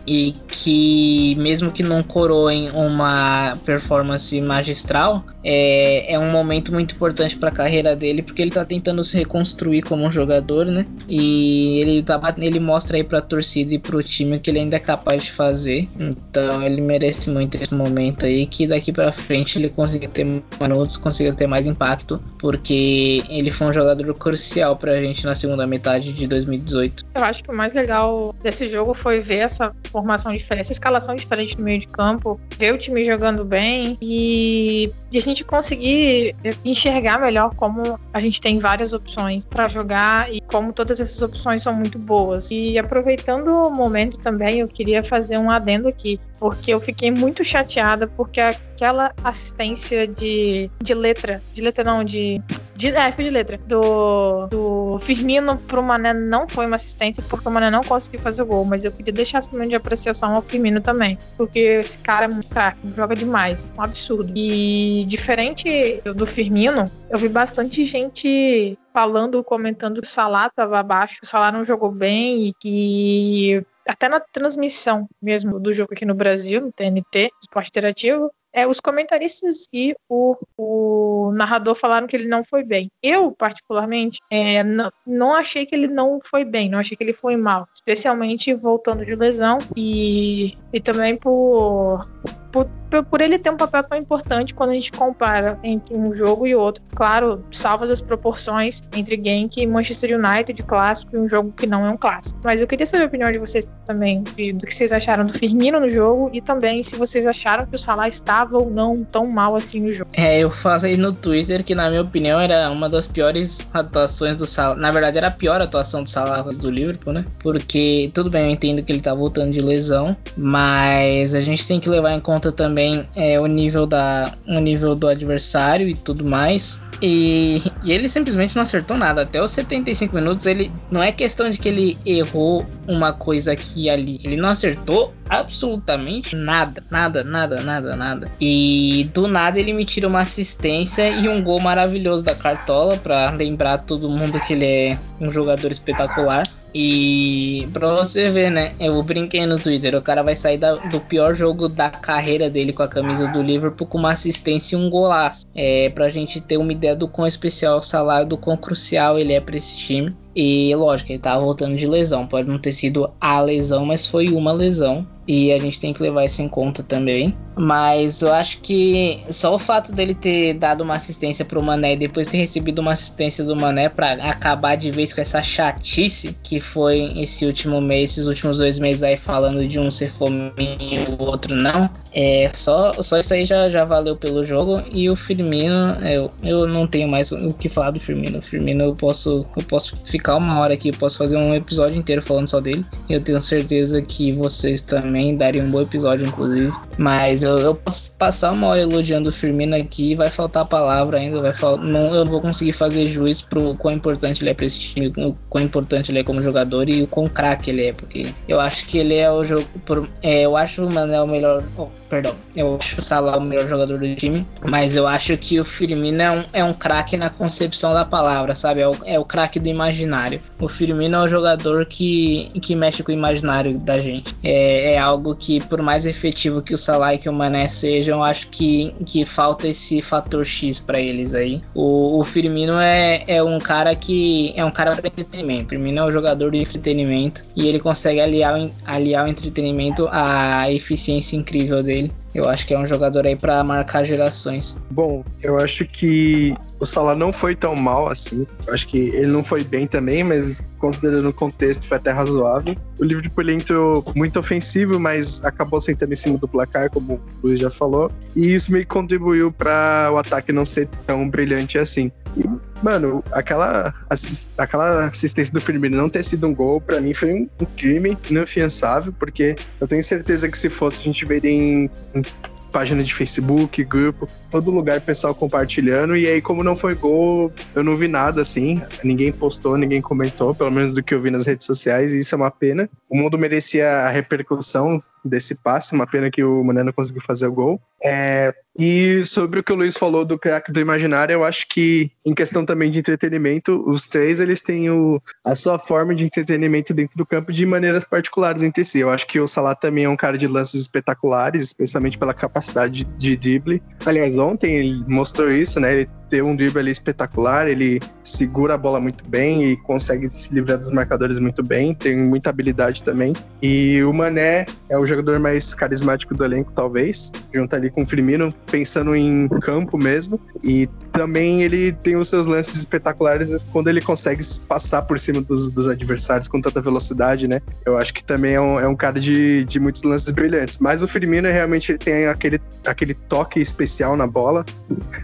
e que mesmo que não coroem uma performance magistral, é, é um momento muito importante para a carreira dele porque ele está tentando se reconstruir como um jogador, né? E ele tá ele mostra aí para a torcida e para o time que ele ainda é capaz de fazer. Então ele merece muito esse momento aí que daqui para frente ele consiga ter minutos, consiga ter mais impacto, porque ele foi um jogador crucial para a gente na segunda metade de 2018. Eu acho que o mais legal desse jogo foi ver essa formação diferente, essa escalação diferente no meio de campo, ver o time jogando bem e, e a gente conseguir enxergar melhor como a gente tem várias opções para jogar e como todas essas opções são muito boas. E aproveitando o momento também, eu queria fazer um adendo aqui, porque eu fiquei muito chateada porque aquela assistência de, de letra, de letra não, de de, é, foi de letra. Do, do Firmino pro Mané não foi uma assistência, porque o Mané não conseguiu fazer o gol. Mas eu queria deixar esse momento de apreciação ao Firmino também. Porque esse cara é muito craque, joga demais. Um absurdo. E diferente do Firmino, eu vi bastante gente falando, comentando que o Salah tava abaixo, o Salah não jogou bem e que até na transmissão mesmo do jogo aqui no Brasil, no TNT, Esporte Interativo, é, os comentaristas e o, o, narrador falaram que ele não foi bem. Eu, particularmente, é, não, não achei que ele não foi bem, não achei que ele foi mal. Especialmente voltando de lesão e, e também por por, por ele ter um papel tão importante quando a gente compara entre um jogo e outro. Claro, salvas as proporções entre Genk e Manchester United clássico e um jogo que não é um clássico. Mas eu queria saber a opinião de vocês também, de, do que vocês acharam do Firmino no jogo e também se vocês acharam que o Salah estava ou não tão mal assim no jogo. É, eu falei no Twitter que na minha opinião era uma das piores atuações do Salah. Na verdade era a pior atuação do Salah do Liverpool, né? Porque tudo bem, eu entendo que ele tá voltando de lesão, mas a gente tem que levar em conta também é, o nível da o nível do adversário e tudo mais. E, e, ele simplesmente não acertou nada. Até os 75 minutos, ele não é questão de que ele errou uma coisa aqui e ali. Ele não acertou absolutamente nada. Nada, nada, nada, nada. E do nada ele me tira uma assistência e um gol maravilhoso da Cartola para lembrar todo mundo que ele é um jogador espetacular. E pra você ver, né? Eu brinquei no Twitter, o cara vai sair da, do pior jogo da carreira dele com a camisa do Liverpool com uma assistência e um golaço. É, pra gente ter uma ideia do quão especial o salário, do quão crucial ele é pra esse time. E lógico, ele tava voltando de lesão. Pode não ter sido a lesão, mas foi uma lesão. E a gente tem que levar isso em conta também. Mas eu acho que só o fato dele ter dado uma assistência pro Mané e depois ter recebido uma assistência do Mané para acabar de vez com essa chatice que foi esse último mês, esses últimos dois meses aí falando de um ser fominho e o outro não. É, só, só isso aí já, já valeu pelo jogo. E o Firmino, eu, eu não tenho mais o que falar do Firmino. O Firmino eu posso, eu posso ficar uma hora aqui, eu posso fazer um episódio inteiro falando só dele. Eu tenho certeza que vocês também dariam um bom episódio, inclusive. Mas eu, eu posso passar uma hora elogiando o Firmino aqui, vai faltar palavra ainda, vai fal... não eu vou conseguir fazer juiz pro quão importante ele é pra esse time, o quão importante ele é como jogador e o quão craque ele é, porque eu acho que ele é o jogo. Por... É, eu acho o Mané o melhor. Oh, perdão. Eu acho o Salah o melhor jogador do time, mas eu acho que o Firmino é um, é um craque na concepção da palavra, sabe? É o, é o craque do imaginário. O Firmino é o jogador que, que mexe com o imaginário da gente. É, é algo que, por mais efetivo que o Salah e que o Mané sejam, eu acho que, que falta esse fator X para eles aí. O, o Firmino é, é um cara que é um cara para entretenimento. O Firmino é um jogador de entretenimento e ele consegue aliar, aliar o entretenimento à eficiência incrível dele dele eu acho que é um jogador aí para marcar gerações. Bom, eu acho que o Salah não foi tão mal assim. Eu acho que ele não foi bem também, mas considerando o contexto foi até razoável. O Liverpool entrou muito ofensivo, mas acabou sentando em cima do placar, como o Luiz já falou. E isso meio que contribuiu para o ataque não ser tão brilhante assim. E, mano, aquela, assist, aquela assistência do Firmino não ter sido um gol, para mim foi um crime inafiançável, porque eu tenho certeza que se fosse, a gente veria em, em página de Facebook, grupo, todo lugar pessoal compartilhando. E aí, como não foi gol, eu não vi nada assim. Ninguém postou, ninguém comentou, pelo menos do que eu vi nas redes sociais, e isso é uma pena. O mundo merecia a repercussão desse passe, uma pena que o Mané não conseguiu fazer o gol. É, e sobre o que o Luiz falou do craque do imaginário, eu acho que em questão também de entretenimento, os três eles têm o, a sua forma de entretenimento dentro do campo de maneiras particulares entre si. Eu acho que o Salah também é um cara de lances espetaculares, especialmente pela capacidade de, de drible. Aliás, ontem ele mostrou isso, né? Ele tem um drible ali espetacular, ele segura a bola muito bem e consegue se livrar dos marcadores muito bem, tem muita habilidade também. E o Mané é o jogador mais carismático do elenco, talvez, junto ali com o Firmino, pensando em campo mesmo. E também ele tem os seus lances espetaculares quando ele consegue passar por cima dos, dos adversários com tanta velocidade, né? Eu acho que também é um, é um cara de, de muitos lances brilhantes. Mas o Firmino realmente tem aquele, aquele toque especial na bola,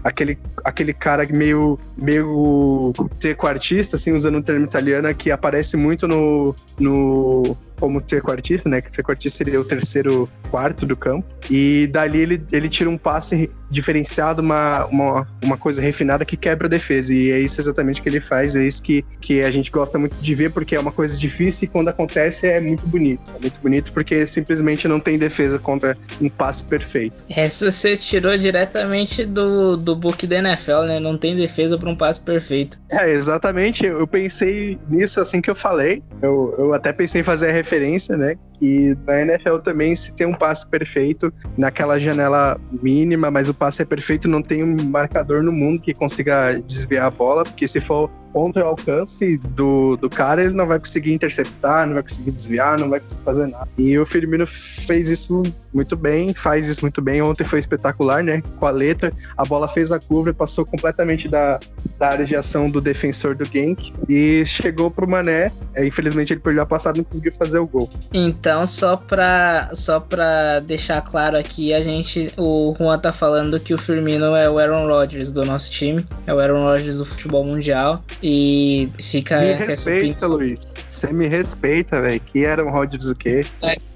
aquele, aquele cara meio, meio trequartista, assim, usando um termo italiano, que aparece muito no, no como trequartista, né? Que trequartista seria o terceiro quarto do campo. E dali ele, ele tira um passe diferenciado, uma, uma, uma coisa refinada que quebra a defesa. E é isso exatamente que ele faz, é isso que, que a gente gosta muito de ver, porque é uma coisa difícil e quando acontece é muito bonito. É muito bonito porque simplesmente não tem defesa contra um passe perfeito. Essa você tirou diretamente do, do book da NFL, né? Não tem defesa para um passe perfeito. É, exatamente. Eu pensei nisso assim que eu falei. Eu, eu até pensei em fazer a referência, né? Que na NFL também, se tem um passe perfeito naquela janela mínima, mas o passe é perfeito, não tem um marcador no mundo que consiga desviar a bola, porque se for contra o alcance do, do cara, ele não vai conseguir interceptar, não vai conseguir desviar, não vai conseguir fazer nada. E o Firmino fez isso muito bem, faz isso muito bem. Ontem foi espetacular, né? Com a letra, a bola fez a curva e passou completamente da, da área de ação do defensor do Genk e chegou pro Mané. É, infelizmente ele perdeu a passada e não conseguiu fazer o gol. Então, só pra, só pra deixar claro aqui, a gente, o Juan tá falando que o Firmino é o Aaron Rodgers do nosso time, é o Aaron Rodgers do futebol mundial e fica... Me respeita, Luiz. Você me respeita, velho. Que Aaron Rodgers o quê?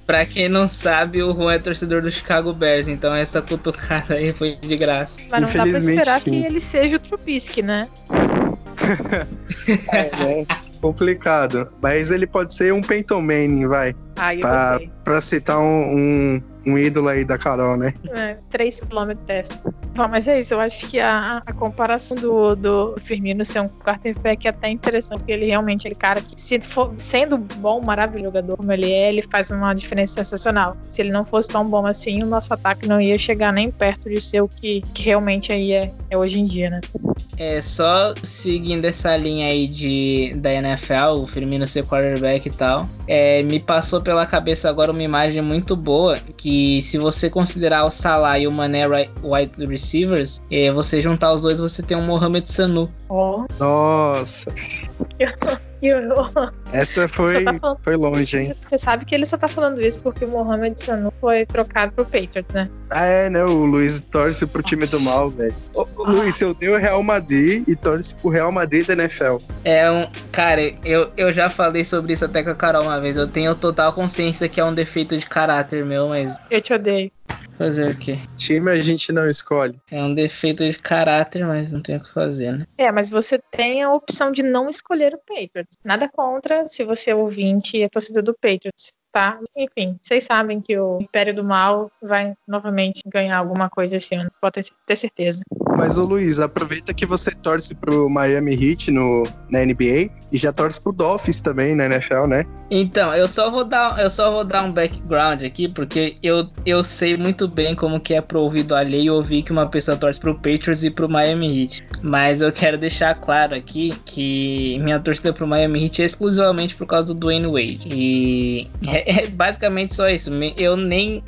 Pra quem não sabe, o Juan é torcedor do Chicago Bears, então essa cutucada aí foi de graça. Mas não dá pra esperar sim. que ele seja o Trubisky, né? É, né? Complicado. Mas ele pode ser um Peyton Manning, vai. Ai, eu Pra, gostei. pra citar um, um, um ídolo aí da Carol, né? É, 3 km testa. Bom, mas é isso, eu acho que a, a comparação do, do Firmino ser um quarterback é até interessante, porque ele realmente é aquele cara que, se for, sendo bom, maravilhoso jogador como ele é, ele faz uma diferença sensacional. Se ele não fosse tão bom assim, o nosso ataque não ia chegar nem perto de ser o que, que realmente aí é, é hoje em dia, né? É, só seguindo essa linha aí de, da NFL, o Firmino ser quarterback e tal, é, me passou pela cabeça agora uma imagem muito boa, que se você considerar o Salah e o Mané right- wide receivers, é, você juntar os dois, você tem um Mohamed Sanu. Ó, Nossa, eu- essa foi, Só tá falando- foi longe, hein? Você sabe que ele só tá falando isso porque o Mohamed Sanu foi trocado pro Patriots, né? Ah, é, né? O Luiz torce pro time do mal, velho. Ô, Luiz, eu dei o Real Madrid e torce pro Real Madrid da NFL. É um. Cara, eu, eu já falei sobre isso até com a Carol uma vez. Eu tenho total consciência que é um defeito de caráter meu, mas Eu te odeio. Fazer o quê? Time a gente não escolhe. É um defeito de caráter, mas não tem o que fazer, né? É, mas você tem a opção de não escolher o Patriots. Nada contra se você é ouvinte e é torcedor do Patriots, tá? Enfim, vocês sabem que o Império do Mal vai novamente ganhar alguma coisa esse ano, pode ter- certeza. Mas, ô Luiz, aproveita que você torce pro Miami Heat no, na NBA e já torce pro Dolphins também na NFL, né? Então, eu só vou dar, eu só vou dar um background aqui, porque eu, eu sei muito bem como que é pro ouvido alheio ouvir que uma pessoa torce pro Patriots e pro Miami Heat. Mas eu quero deixar claro aqui que minha torcida pro Miami Heat é exclusivamente por causa do Dwayne Wade. E é, é basicamente só isso. Eu nem.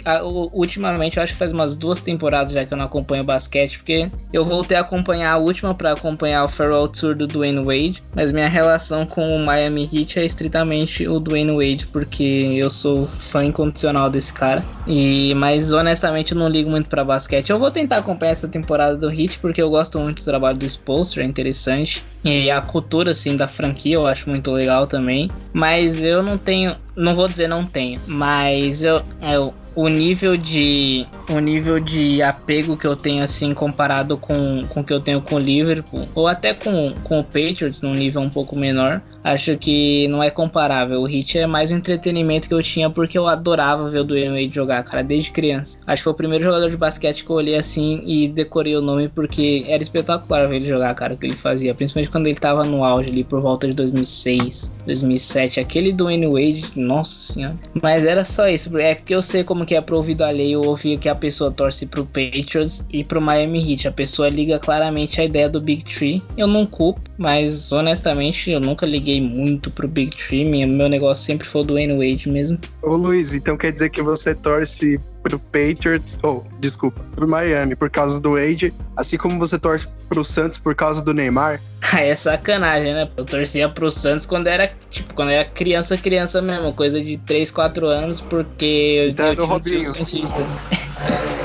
ultimamente, eu acho que faz umas duas temporadas já que eu não acompanho basquete, porque eu voltei a acompanhar a última pra acompanhar o Farewell Tour do Dwayne Wade, mas minha relação com o Miami Heat é estritamente o Dwayne Wade, porque eu sou fã incondicional desse cara. E mas honestamente eu não ligo muito pra basquete. Eu vou tentar acompanhar essa temporada do Heat porque eu gosto muito do trabalho do Spolster, é interessante. E a cultura assim da franquia eu acho muito legal também, mas eu não tenho, não vou dizer não tenho, mas eu, eu o nível de o nível de apego que eu tenho assim comparado com, com o que eu tenho com o Liverpool ou até com, com o Patriots num nível um pouco menor acho que não é comparável. O Heat é mais um entretenimento que eu tinha porque eu adorava ver o Dwayne Wade jogar cara desde criança. Acho que foi o primeiro jogador de basquete que eu olhei assim e decorei o nome porque era espetacular ver ele jogar cara o que ele fazia principalmente quando ele tava no auge ali por volta de 2006 2007 aquele Dwayne Wade nossa senhora. Mas era só isso. É porque eu sei como que é pro ouvido alheio ouvir que a pessoa torce pro Patriots e pro Miami Heat. A pessoa liga claramente a ideia do Big Tree. Eu não culpo, mas honestamente eu nunca liguei muito pro Big Tree. Meu negócio sempre foi o Dwayne Wade mesmo. Ô Luiz, então quer dizer que você torce pro Patriots, ou, desculpa, pro Miami por causa do Wade, assim como você torce pro Santos por causa do Neymar? Ah, é sacanagem, né? Eu torcia pro Santos quando era, tipo, quando era criança, criança mesmo, coisa de 3, 4 anos, porque eu, Então eu é do tinha um Robinho.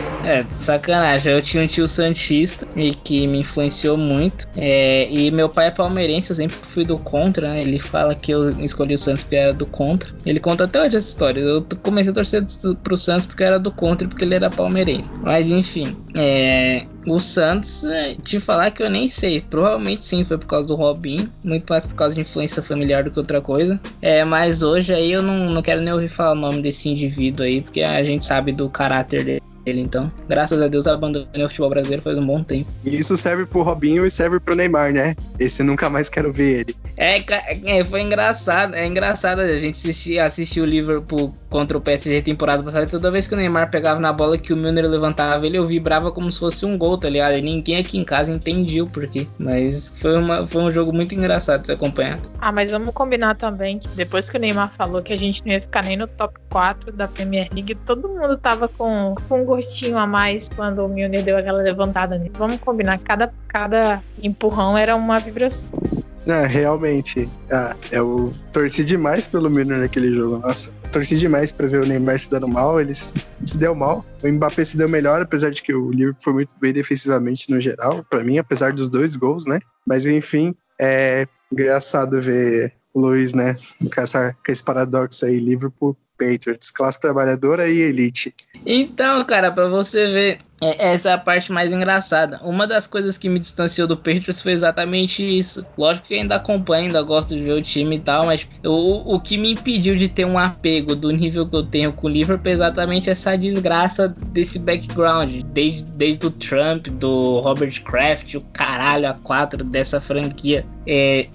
É, sacanagem. Eu tinha um tio Santista e que me influenciou muito. É, e meu pai é palmeirense, eu sempre fui do contra, né? Ele fala que eu escolhi o Santos porque era do contra. Ele conta até hoje essa história. Eu comecei a torcer pro Santos porque era do contra e porque ele era palmeirense. Mas enfim, é, o Santos, é, te falar que eu nem sei. Provavelmente sim, foi por causa do Robinho. Muito mais por causa de influência familiar do que outra coisa. É, mas hoje aí eu não, não quero nem ouvir falar o nome desse indivíduo aí, porque a gente sabe do caráter dele. Ele. Então, graças a Deus, abandonei o futebol brasileiro faz um bom tempo. E isso serve pro Robinho e serve pro Neymar, né? Esse nunca mais quero ver ele. É, é foi engraçado. É engraçado a gente assistir, assistir o Liverpool contra o PSG temporada passada. Toda vez que o Neymar pegava na bola que o Milner levantava ele, eu vibrava como se fosse um gol, tá ligado? E ninguém aqui em casa entendia o porquê. Mas foi, uma, foi um jogo muito engraçado de se acompanhar. Ah, mas vamos combinar também que depois que o Neymar falou que a gente não ia ficar nem no top 4 da Premier League, todo mundo tava com, com gostinho a mais quando o Milner deu aquela levantada nele. Vamos combinar, cada, cada empurrão era uma vibração. É, realmente. Ah, eu torci demais pelo Milner naquele jogo. Nossa, torci demais pra ver o Neymar se dando mal. Ele se deu mal. O Mbappé se deu melhor, apesar de que o Liverpool foi muito bem defensivamente no geral, para mim, apesar dos dois gols, né? Mas enfim, é engraçado ver o Luiz, né? Com, essa, com esse paradoxo aí, Liverpool Patriots, classe trabalhadora e elite. Então, cara, para você ver, é, essa é a parte mais engraçada. Uma das coisas que me distanciou do Patriots foi exatamente isso. Lógico que ainda acompanho, ainda gosto de ver o time e tal, mas o, o que me impediu de ter um apego do nível que eu tenho com o Liverpool é exatamente essa desgraça desse background. Desde, desde o Trump, do Robert Kraft, o caralho a quatro dessa franquia. É,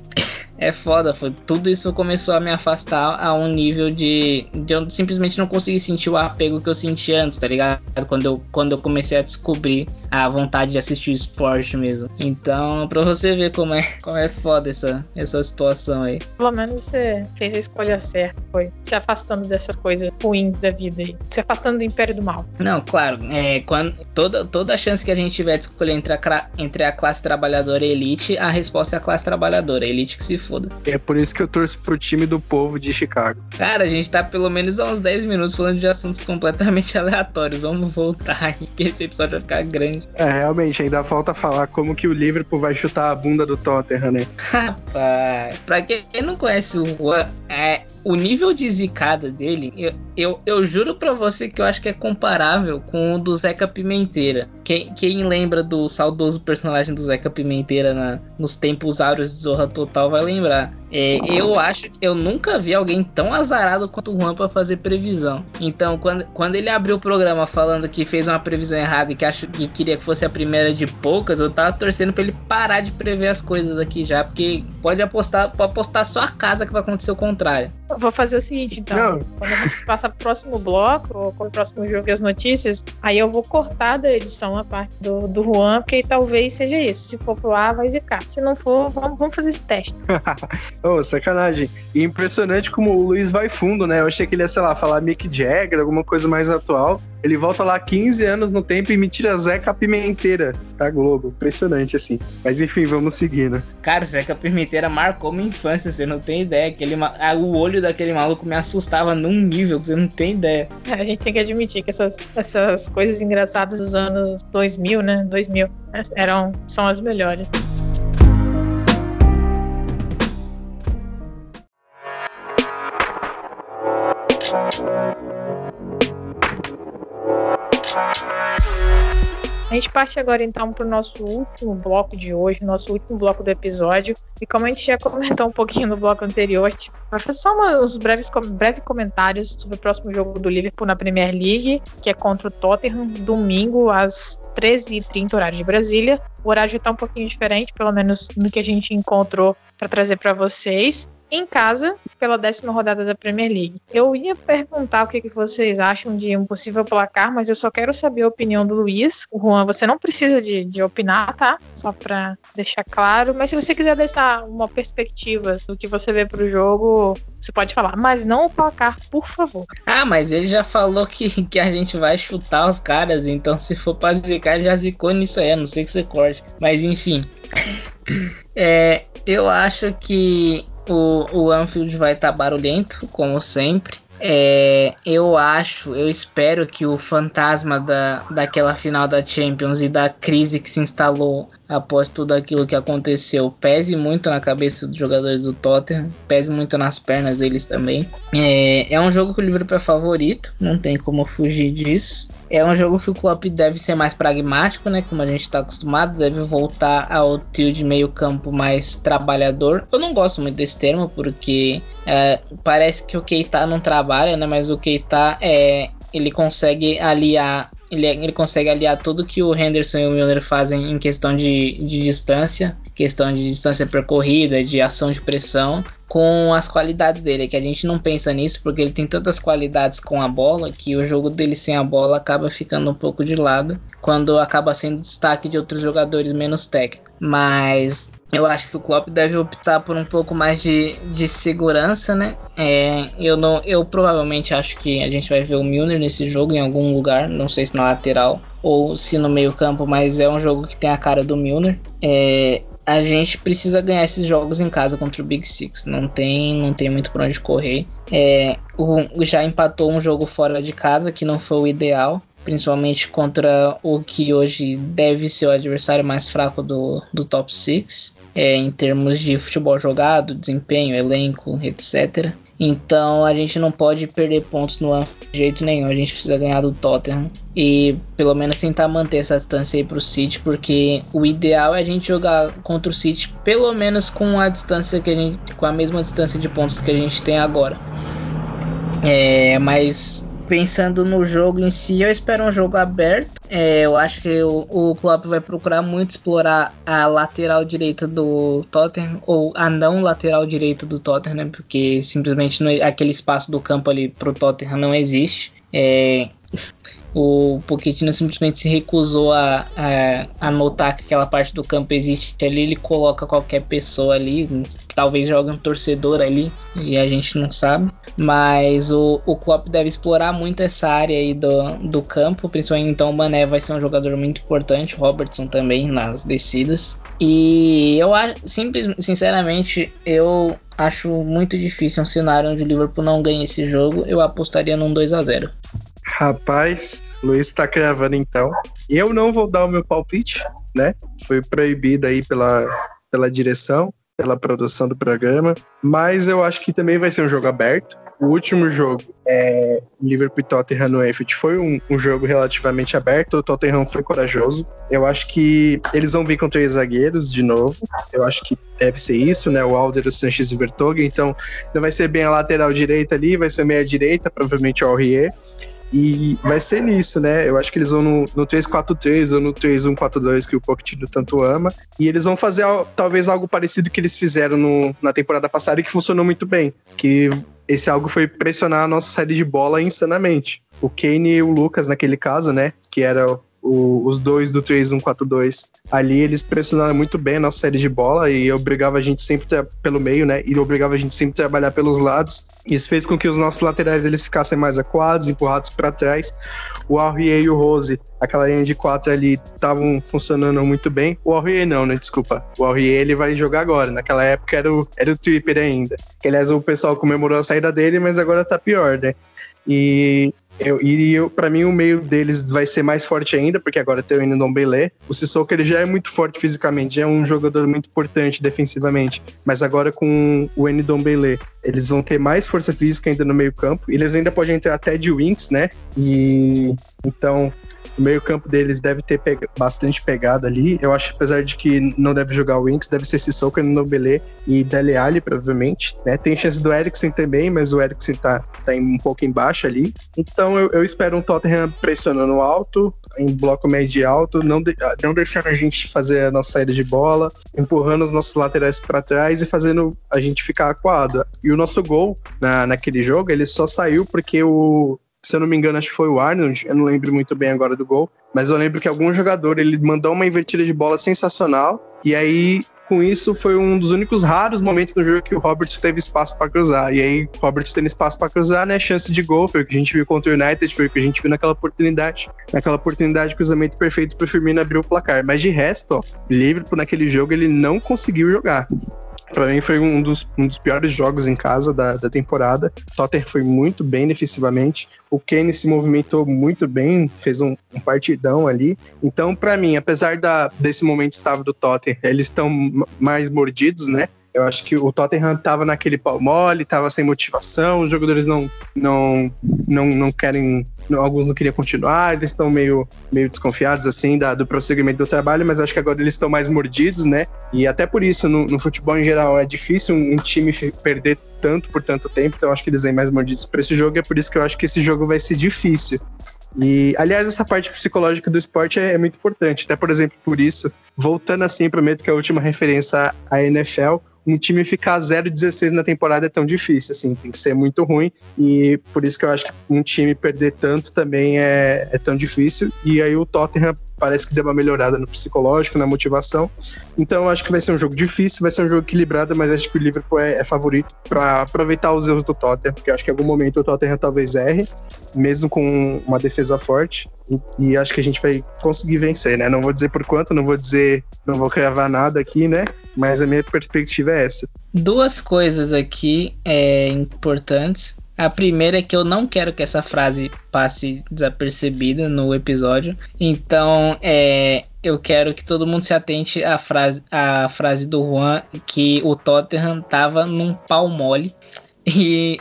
é foda, foi, tudo isso começou a me afastar a um nível de, de eu simplesmente não conseguir sentir o apego que eu sentia antes, tá ligado? Quando eu, quando eu comecei a descobrir a vontade de assistir esporte mesmo. Então, pra você ver como é, como é foda essa, essa situação aí. Pelo menos você fez a escolha certa, foi se afastando dessas coisas ruins da vida aí, se afastando do império do mal. Não, claro, é, quando, toda, toda a chance que a gente tiver de escolher entre a, entre a classe trabalhadora e a elite, a resposta é a classe trabalhadora, a elite que se foda. É por isso que eu torço pro time do povo de Chicago. Cara, a gente tá pelo menos há uns 10 minutos falando de assuntos completamente aleatórios. Vamos voltar aí, que esse episódio vai ficar grande. É, realmente, ainda falta falar como que o Liverpool vai chutar a bunda do Tottenham, né? Rapaz, pra quem não conhece o Juan, é, o nível de zicada dele, eu, eu, eu juro pra você que eu acho que é comparável com o do Zeca Pimenteira. Quem, quem lembra do saudoso personagem do Zeca Pimenteira na, nos tempos áureos de Zorra Total vai lembrar. É, eu acho que eu nunca vi alguém tão azarado quanto o Juan pra fazer previsão. Então, quando, quando ele abriu o programa falando que fez uma previsão errada e que, acho, que queria que fosse a primeira de poucas, eu tava torcendo pra ele parar de prever as coisas aqui já, porque pode apostar, pode apostar só a casa que vai acontecer o contrário. Vou fazer o seguinte, então. Não. Quando a gente passar pro próximo bloco, ou o próximo jogo e as notícias, aí eu vou cortar da edição a parte do, do Juan, porque talvez seja isso. Se for pro A, vai zicar. Se não for, vamos, vamos fazer esse teste. Ô, oh, sacanagem. E impressionante como o Luiz vai fundo, né? Eu achei que ele ia, sei lá, falar Mick Jagger, alguma coisa mais atual. Ele volta lá 15 anos no tempo e me tira Zeca Pimenteira, tá, Globo? Impressionante, assim. Mas enfim, vamos seguindo. Cara, Zeca Pimenteira marcou minha infância, você não tem ideia. Aquele, o olho daquele maluco me assustava num nível que você não tem ideia. É, a gente tem que admitir que essas, essas coisas engraçadas dos anos 2000, né? 2000, eram, são as melhores. A gente parte agora então para o nosso último bloco de hoje, nosso último bloco do episódio. E como a gente já comentou um pouquinho no bloco anterior, a gente vai fazer só uns breves, breves comentários sobre o próximo jogo do Liverpool na Premier League, que é contra o Tottenham, domingo às 13h30, horário de Brasília. O horário está um pouquinho diferente, pelo menos do que a gente encontrou para trazer para vocês em casa pela décima rodada da Premier League. Eu ia perguntar o que, que vocês acham de um possível placar, mas eu só quero saber a opinião do Luiz. O Juan, você não precisa de, de opinar, tá? Só para deixar claro. Mas se você quiser deixar uma perspectiva do que você vê pro jogo, você pode falar. Mas não o placar, por favor. Ah, mas ele já falou que, que a gente vai chutar os caras, então se for pra zicar, ele já zicou nisso aí. A não sei que você corte. Mas enfim. é, eu acho que o, o Anfield vai estar tá barulhento, como sempre. É, eu acho, eu espero que o fantasma da, daquela final da Champions e da crise que se instalou após tudo aquilo que aconteceu pese muito na cabeça dos jogadores do Tottenham, pese muito nas pernas deles também. É, é um jogo que o Liverpool é favorito, não tem como fugir disso. É um jogo que o Klopp deve ser mais pragmático, né? Como a gente está acostumado, deve voltar ao trio de meio campo mais trabalhador. Eu não gosto muito desse termo porque é, parece que o Keita não trabalha, né? Mas o Keita é, ele consegue aliar ele, ele consegue aliar tudo que o Henderson e o Milner fazem em questão de, de distância, questão de distância percorrida, de ação de pressão, com as qualidades dele, que a gente não pensa nisso porque ele tem tantas qualidades com a bola que o jogo dele sem a bola acaba ficando um pouco de lado, quando acaba sendo destaque de outros jogadores menos técnicos. Mas eu acho que o Klopp deve optar por um pouco mais de, de segurança, né? É, eu não, eu provavelmente acho que a gente vai ver o Milner nesse jogo em algum lugar, não sei se na lateral ou se no meio campo, mas é um jogo que tem a cara do Milner. É, a gente precisa ganhar esses jogos em casa contra o Big Six. Não tem, não tem muito por onde correr. É, o, já empatou um jogo fora de casa que não foi o ideal, principalmente contra o que hoje deve ser o adversário mais fraco do, do top 6, é, em termos de futebol jogado, desempenho, elenco, etc. Então a gente não pode perder pontos no de jeito nenhum. A gente precisa ganhar do Tottenham e pelo menos tentar manter essa distância aí pro City, porque o ideal é a gente jogar contra o City pelo menos com a distância que a gente, com a mesma distância de pontos que a gente tem agora. É, mas pensando no jogo em si, eu espero um jogo aberto. É, eu acho que o, o Klopp vai procurar muito explorar a lateral direita do Tottenham, ou a não lateral direita do Tottenham, né, porque simplesmente aquele espaço do campo ali pro Tottenham não existe. É, o Pochettino simplesmente se recusou a, a, a, notar que aquela parte do campo existe ali, ele coloca qualquer pessoa ali, talvez jogue um torcedor ali, e a gente não sabe. Mas o, o Klopp deve explorar muito essa área aí do, do campo, principalmente então o Mané vai ser um jogador muito importante, o Robertson também nas descidas. E eu acho, sinceramente, eu acho muito difícil um cenário onde o Liverpool não ganha esse jogo. Eu apostaria num 2 a 0 Rapaz, Luiz tá cravando então. Eu não vou dar o meu palpite, né? Foi proibido aí pela, pela direção, pela produção do programa. Mas eu acho que também vai ser um jogo aberto. O último jogo, é, Liverpool e Tottenham no Anfield, foi um, um, jogo relativamente aberto. O Tottenham foi corajoso. Eu acho que eles vão vir com três zagueiros de novo. Eu acho que deve ser isso, né? O Alder, o Sanches e o Vertogen. Então, vai ser bem a lateral direita ali, vai ser meia direita, provavelmente o Aurier. E vai ser nisso, né? Eu acho que eles vão no, no 3-4-3 ou no 3-1-4-2 que o Pochettino tanto ama. E eles vão fazer talvez algo parecido que eles fizeram no, na temporada passada e que funcionou muito bem. Que esse algo foi pressionar a nossa série de bola insanamente. O Kane e o Lucas, naquele caso, né? Que era o, os dois do 3-1-4-2. Ali eles pressionaram muito bem a nossa série de bola e obrigava a gente sempre pelo meio, né? E obrigava a gente sempre trabalhar pelos lados. Isso fez com que os nossos laterais eles ficassem mais acuados, empurrados para trás. O Aurier e o Rose, aquela linha de quatro ali, estavam funcionando muito bem. O Aurier não, né? Desculpa. O Aurier ele vai jogar agora. Naquela época era o, era o Tripper ainda. Que aliás o pessoal comemorou a saída dele, mas agora tá pior, né? E eu, e eu, pra mim, o meio deles vai ser mais forte ainda, porque agora tem o Enidon Belé. O Sissoko, ele já é muito forte fisicamente, é um jogador muito importante defensivamente. Mas agora com o Enidon Belé, eles vão ter mais força física ainda no meio campo. Eles ainda podem entrar até de wings, né? E então o meio-campo deles deve ter bastante pegada ali. Eu acho, apesar de que não deve jogar o Winks, deve ser Sissoko, Nobele e Dele Alli, provavelmente. Né? Tem chance do Eriksen também, mas o Eriksen tá, tá um pouco embaixo ali. Então eu, eu espero um Tottenham pressionando alto, em bloco médio alto, não, de, não deixando a gente fazer a nossa saída de bola, empurrando os nossos laterais para trás e fazendo a gente ficar acuado. E o nosso gol na, naquele jogo, ele só saiu porque o, se eu não me engano, acho que foi o Arnold, eu não lembro muito bem agora do gol, mas eu lembro que algum jogador ele mandou uma invertida de bola sensacional, e aí com isso foi um dos únicos raros momentos no jogo que o Roberts teve espaço para cruzar. E aí, Roberts tendo espaço para cruzar, né? Chance de gol, foi o que a gente viu contra o United, foi o que a gente viu naquela oportunidade. Naquela oportunidade, cruzamento perfeito para o Firmino abrir o placar. Mas de resto, ó, Liverpool naquele jogo ele não conseguiu jogar. Para mim foi um dos, um dos piores jogos em casa da, da temporada. Tottenham foi muito bem defensivamente. O Kane se movimentou muito bem, fez um, um partidão ali. Então, para mim, apesar da, desse momento estável do Tottenham, eles estão mais mordidos, né? Eu acho que o Tottenham tava naquele pau mole, tava sem motivação, os jogadores não, não, não, não querem. Alguns não queriam continuar, eles estão meio, meio desconfiados assim da, do prosseguimento do trabalho, mas acho que agora eles estão mais mordidos, né? E até por isso, no, no futebol em geral, é difícil um, um time perder tanto por tanto tempo, então acho que eles vêm mais mordidos para esse jogo, e é por isso que eu acho que esse jogo vai ser difícil. E, aliás, essa parte psicológica do esporte é, é muito importante. Até, por exemplo, por isso, voltando assim, prometo que a última referência à NFL, um time ficar 0-16 na temporada é tão difícil, assim, tem que ser muito ruim. E por isso que eu acho que um time perder tanto também é, é tão difícil. E aí o Tottenham parece que deu uma melhorada no psicológico, na motivação. Então acho que vai ser um jogo difícil, vai ser um jogo equilibrado, mas acho que o Liverpool é, é favorito para aproveitar os erros do Tottenham, porque acho que em algum momento o Tottenham talvez erre, mesmo com uma defesa forte. E, e, acho que a gente vai conseguir vencer, né? Não vou dizer por quanto, não vou dizer, não vou cravar nada aqui, né? Mas a minha perspectiva é essa. Duas coisas aqui é, importantes. A primeira é que eu não quero que essa frase passe desapercebida no episódio. Então, é, eu quero que todo mundo se atente à frase, à frase do Juan que o Tottenham tava num pau mole. E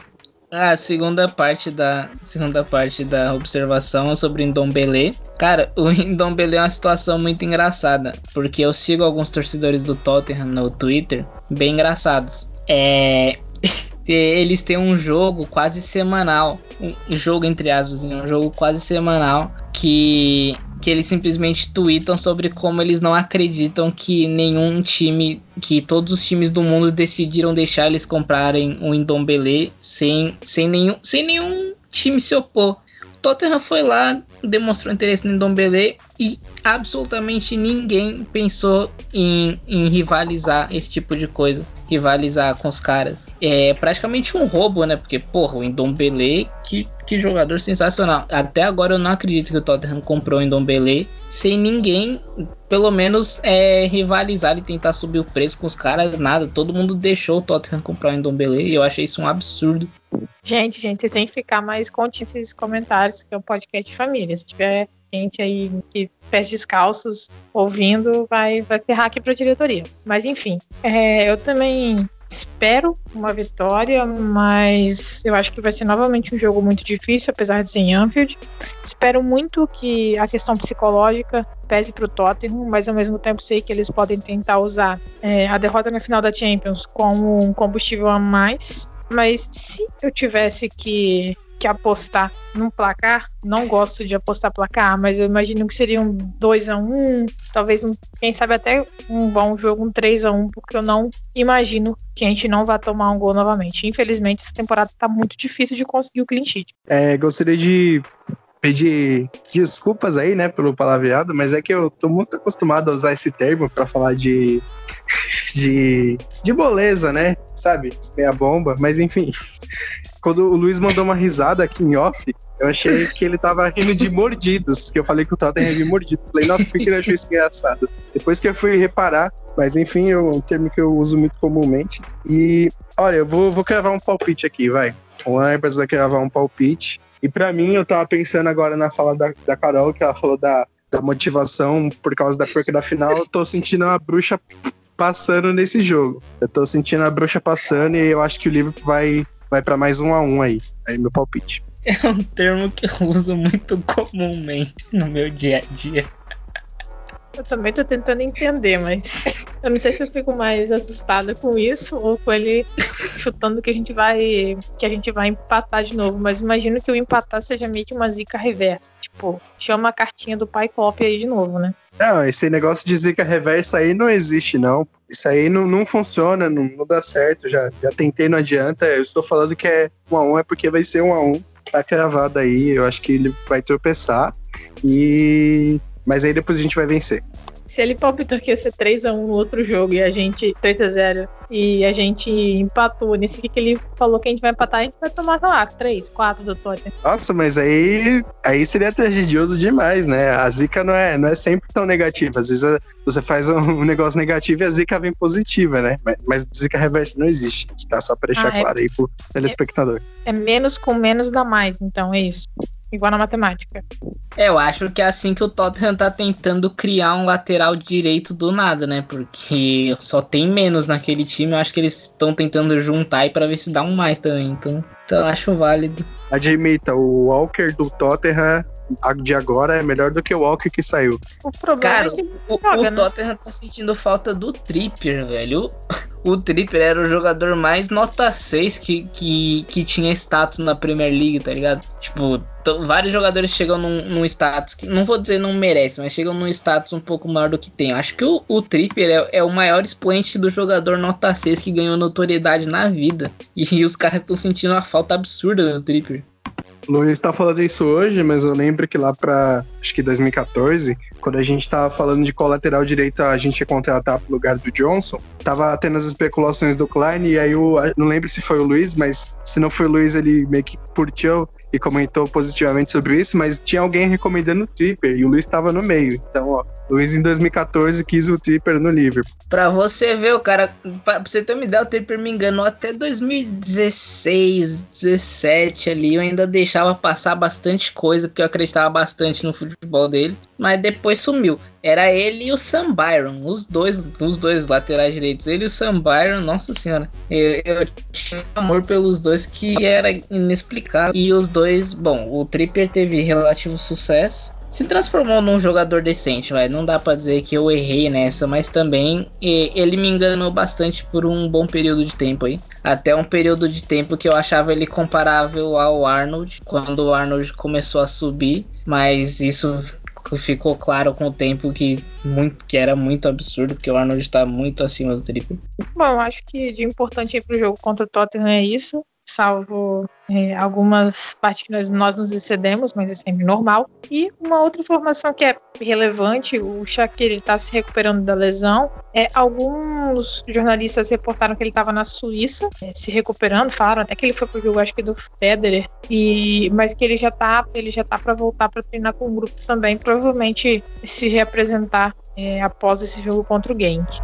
a segunda parte da segunda parte da observação é sobre Ndombele. Cara, o Ndombele é uma situação muito engraçada, porque eu sigo alguns torcedores do Tottenham no Twitter, bem engraçados. É eles têm um jogo quase semanal, um jogo entre aspas, um jogo quase semanal que que eles simplesmente tweetam sobre como eles não acreditam que nenhum time, que todos os times do mundo decidiram deixar eles comprarem o Indombele sem, sem, nenhum, sem nenhum time se opor. O Tottenham foi lá, demonstrou interesse no Indombele e absolutamente ninguém pensou em, em rivalizar esse tipo de coisa rivalizar com os caras. É praticamente um roubo, né? Porque, porra, o Indombele, que, que jogador sensacional. Até agora eu não acredito que o Tottenham comprou o Indombele sem ninguém, pelo menos, é, rivalizar e tentar subir o preço com os caras. Nada, todo mundo deixou o Tottenham comprar o Indombele e eu achei isso um absurdo. Gente, gente, vocês têm que ficar mais contidos esses comentários, que é um podcast de família. Se tiver gente aí que pés descalços ouvindo vai, vai ferrar aqui para a diretoria. Mas enfim, é, eu também espero uma vitória, mas eu acho que vai ser novamente um jogo muito difícil, apesar de ser em Anfield. Espero muito que a questão psicológica pese para o Tottenham, mas ao mesmo tempo sei que eles podem tentar usar é, a derrota na final da Champions como um combustível a mais. Mas se eu tivesse que que apostar num placar. Não gosto de apostar placar, mas eu imagino que seria um 2 a 1 talvez um, quem sabe até um bom jogo, um 3 a 1 porque eu não imagino que a gente não vá tomar um gol novamente. Infelizmente, essa temporada tá muito difícil de conseguir o clean sheet. É, gostaria de pedir desculpas aí, né, pelo palavreado, mas é que eu tô muito acostumado a usar esse termo para falar de de de moleza, né? Sabe? Meia bomba, mas enfim. Quando o Luiz mandou uma risada aqui em off, eu achei que ele tava rindo de mordidos, que eu falei que o Tottenham ia mordido. Falei, nossa, por que ele achou isso engraçado? Depois que eu fui reparar, mas enfim, é um termo que eu uso muito comumente. E, olha, eu vou, vou um palpite aqui, vai. O Ambers vai cravar um palpite. E para mim, eu tava pensando agora na fala da, da Carol, que ela falou da, da motivação por causa da perca da final. Eu tô sentindo uma bruxa passando nesse jogo. Eu tô sentindo a bruxa passando e eu acho que o livro vai vai para mais um a um aí. Aí meu palpite. É um termo que eu uso muito comumente no meu dia a dia. Eu também tô tentando entender, mas eu não sei se eu fico mais assustada com isso ou com ele chutando que a gente vai que a gente vai empatar de novo. Mas imagino que o empatar seja meio que uma zica reversa. Tipo, chama a cartinha do pai copy aí de novo, né? Não, esse negócio de zica reversa aí não existe, não. Isso aí não, não funciona, não, não dá certo. Já, já tentei, não adianta. Eu estou falando que é um a um, é porque vai ser um a um. Tá cravado aí. Eu acho que ele vai tropeçar. E mas aí depois a gente vai vencer. Se ele palpitou que ia ser 3x1 no outro jogo e a gente 3x0 e a gente empatou nesse que ele falou que a gente vai empatar, a gente vai tomar, sei lá, 3, 4 do Tottenham. Nossa, mas aí, aí seria tragedioso demais, né? A zica não é, não é sempre tão negativa. Às vezes você faz um negócio negativo e a zica vem positiva, né? Mas, mas zica reversa não existe, tá? Só pra deixar ah, é, claro aí pro telespectador. É, é menos com menos dá mais, então é isso. Igual na matemática. É, eu acho que é assim que o Tottenham tá tentando criar um lateral direito do nada, né? Porque só tem menos naquele time. Eu acho que eles estão tentando juntar aí pra ver se dá um mais também. Então, então eu acho válido. Admita, o Walker do Tottenham de agora é melhor do que o Walker que saiu. O problema Cara, é que o, joga, o né? Tottenham tá sentindo falta do Trippier, velho. O, o Trippier era o jogador mais nota 6 que, que, que tinha status na Premier League, tá ligado? Tipo, vários jogadores chegam num, num status que, não vou dizer não merece, mas chegam num status um pouco maior do que tem. Acho que o, o Trippier é, é o maior expoente do jogador nota 6 que ganhou notoriedade na vida. E, os caras estão sentindo a falta absurda do Trippier. Luiz tá falando isso hoje, mas eu lembro que lá pra, acho que 2014, quando a gente tava falando de qual lateral direito a gente ia contratar pro lugar do Johnson, tava tendo as especulações do Klein, e aí o, não lembro se foi o Luiz, mas se não foi o Luiz, ele meio que curtiu e comentou positivamente sobre isso, mas tinha alguém recomendando o Tripper, e o Luiz tava no meio. Então, ó, Luiz em 2014 quis o Tripper no Liverpool. Pra você ver, o cara, pra, você ter uma ideia, o Tripper me enganou até 2016, 17 ali. Eu ainda deixava passar bastante coisa, porque eu acreditava bastante no futebol dele. Mas depois sumiu. Era ele e o Sam Byron, os dois, os dois laterais direitos. Ele e o Sam Byron, nossa senhora. Eu, eu tinha amor pelos dois que era inexplicável. E os dois, bom, o Tripper teve relativo sucesso se transformou num jogador decente, vai. Não dá pra dizer que eu errei nessa, mas também ele me enganou bastante por um bom período de tempo aí. Até um período de tempo que eu achava ele comparável ao Arnold, quando o Arnold começou a subir, mas isso ficou claro com o tempo que, muito, que era muito absurdo, porque o Arnold tá muito acima do triplo. Bom, acho que de importante aí pro jogo contra o Tottenham é isso. Salvo é, algumas partes que nós, nós nos excedemos, mas é sempre normal. E uma outra informação que é relevante, o Shaqiri está se recuperando da lesão. É, alguns jornalistas reportaram que ele estava na Suíça, é, se recuperando, falaram até que ele foi pro jogo, acho que do Federer, e, mas que ele já tá, ele já tá para voltar para treinar com o grupo também, provavelmente se reapresentar é, após esse jogo contra o Genk.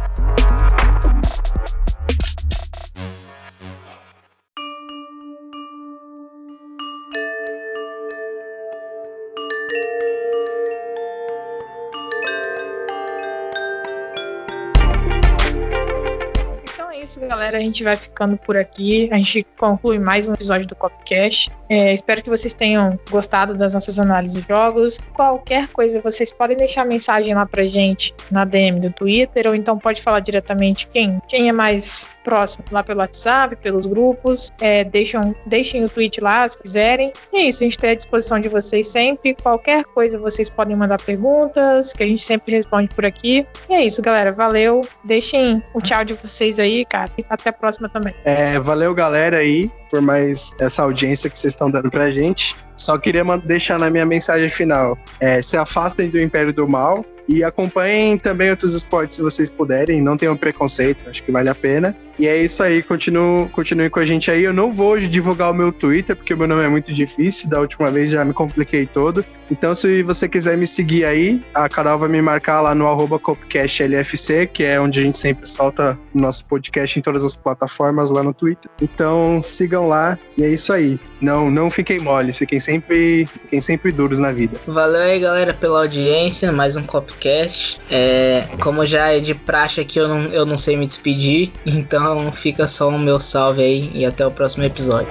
Galera. A gente vai ficando por aqui. A gente conclui mais um episódio do Copcast. É, espero que vocês tenham gostado das nossas análises de jogos. Qualquer coisa, vocês podem deixar mensagem lá pra gente na DM do Twitter, ou então pode falar diretamente quem, quem é mais próximo lá pelo WhatsApp, pelos grupos. É, deixam, deixem o tweet lá se quiserem. E é isso, a gente está à disposição de vocês sempre. Qualquer coisa, vocês podem mandar perguntas, que a gente sempre responde por aqui. E é isso, galera. Valeu. Deixem o tchau de vocês aí, cara. Até a próxima também. É, valeu, galera, aí, por mais essa audiência que vocês estão dando pra gente. Só queria deixar na minha mensagem final: é, se afastem do Império do Mal e acompanhem também outros esportes se vocês puderem. Não tenham preconceito, acho que vale a pena. E é isso aí, continue, continue com a gente aí. Eu não vou divulgar o meu Twitter, porque o meu nome é muito difícil. Da última vez já me compliquei todo. Então, se você quiser me seguir aí, a Carol vai me marcar lá no arroba CopcastLFC, que é onde a gente sempre solta o nosso podcast em todas as plataformas lá no Twitter. Então, sigam lá e é isso aí. Não, não fiquem moles, fiquem sempre, fiquem sempre duros na vida. Valeu aí, galera, pela audiência. Mais um Copcast. É, como já é de praxe aqui, eu não, eu não sei me despedir. Então fica só o meu salve aí e até o próximo episódio.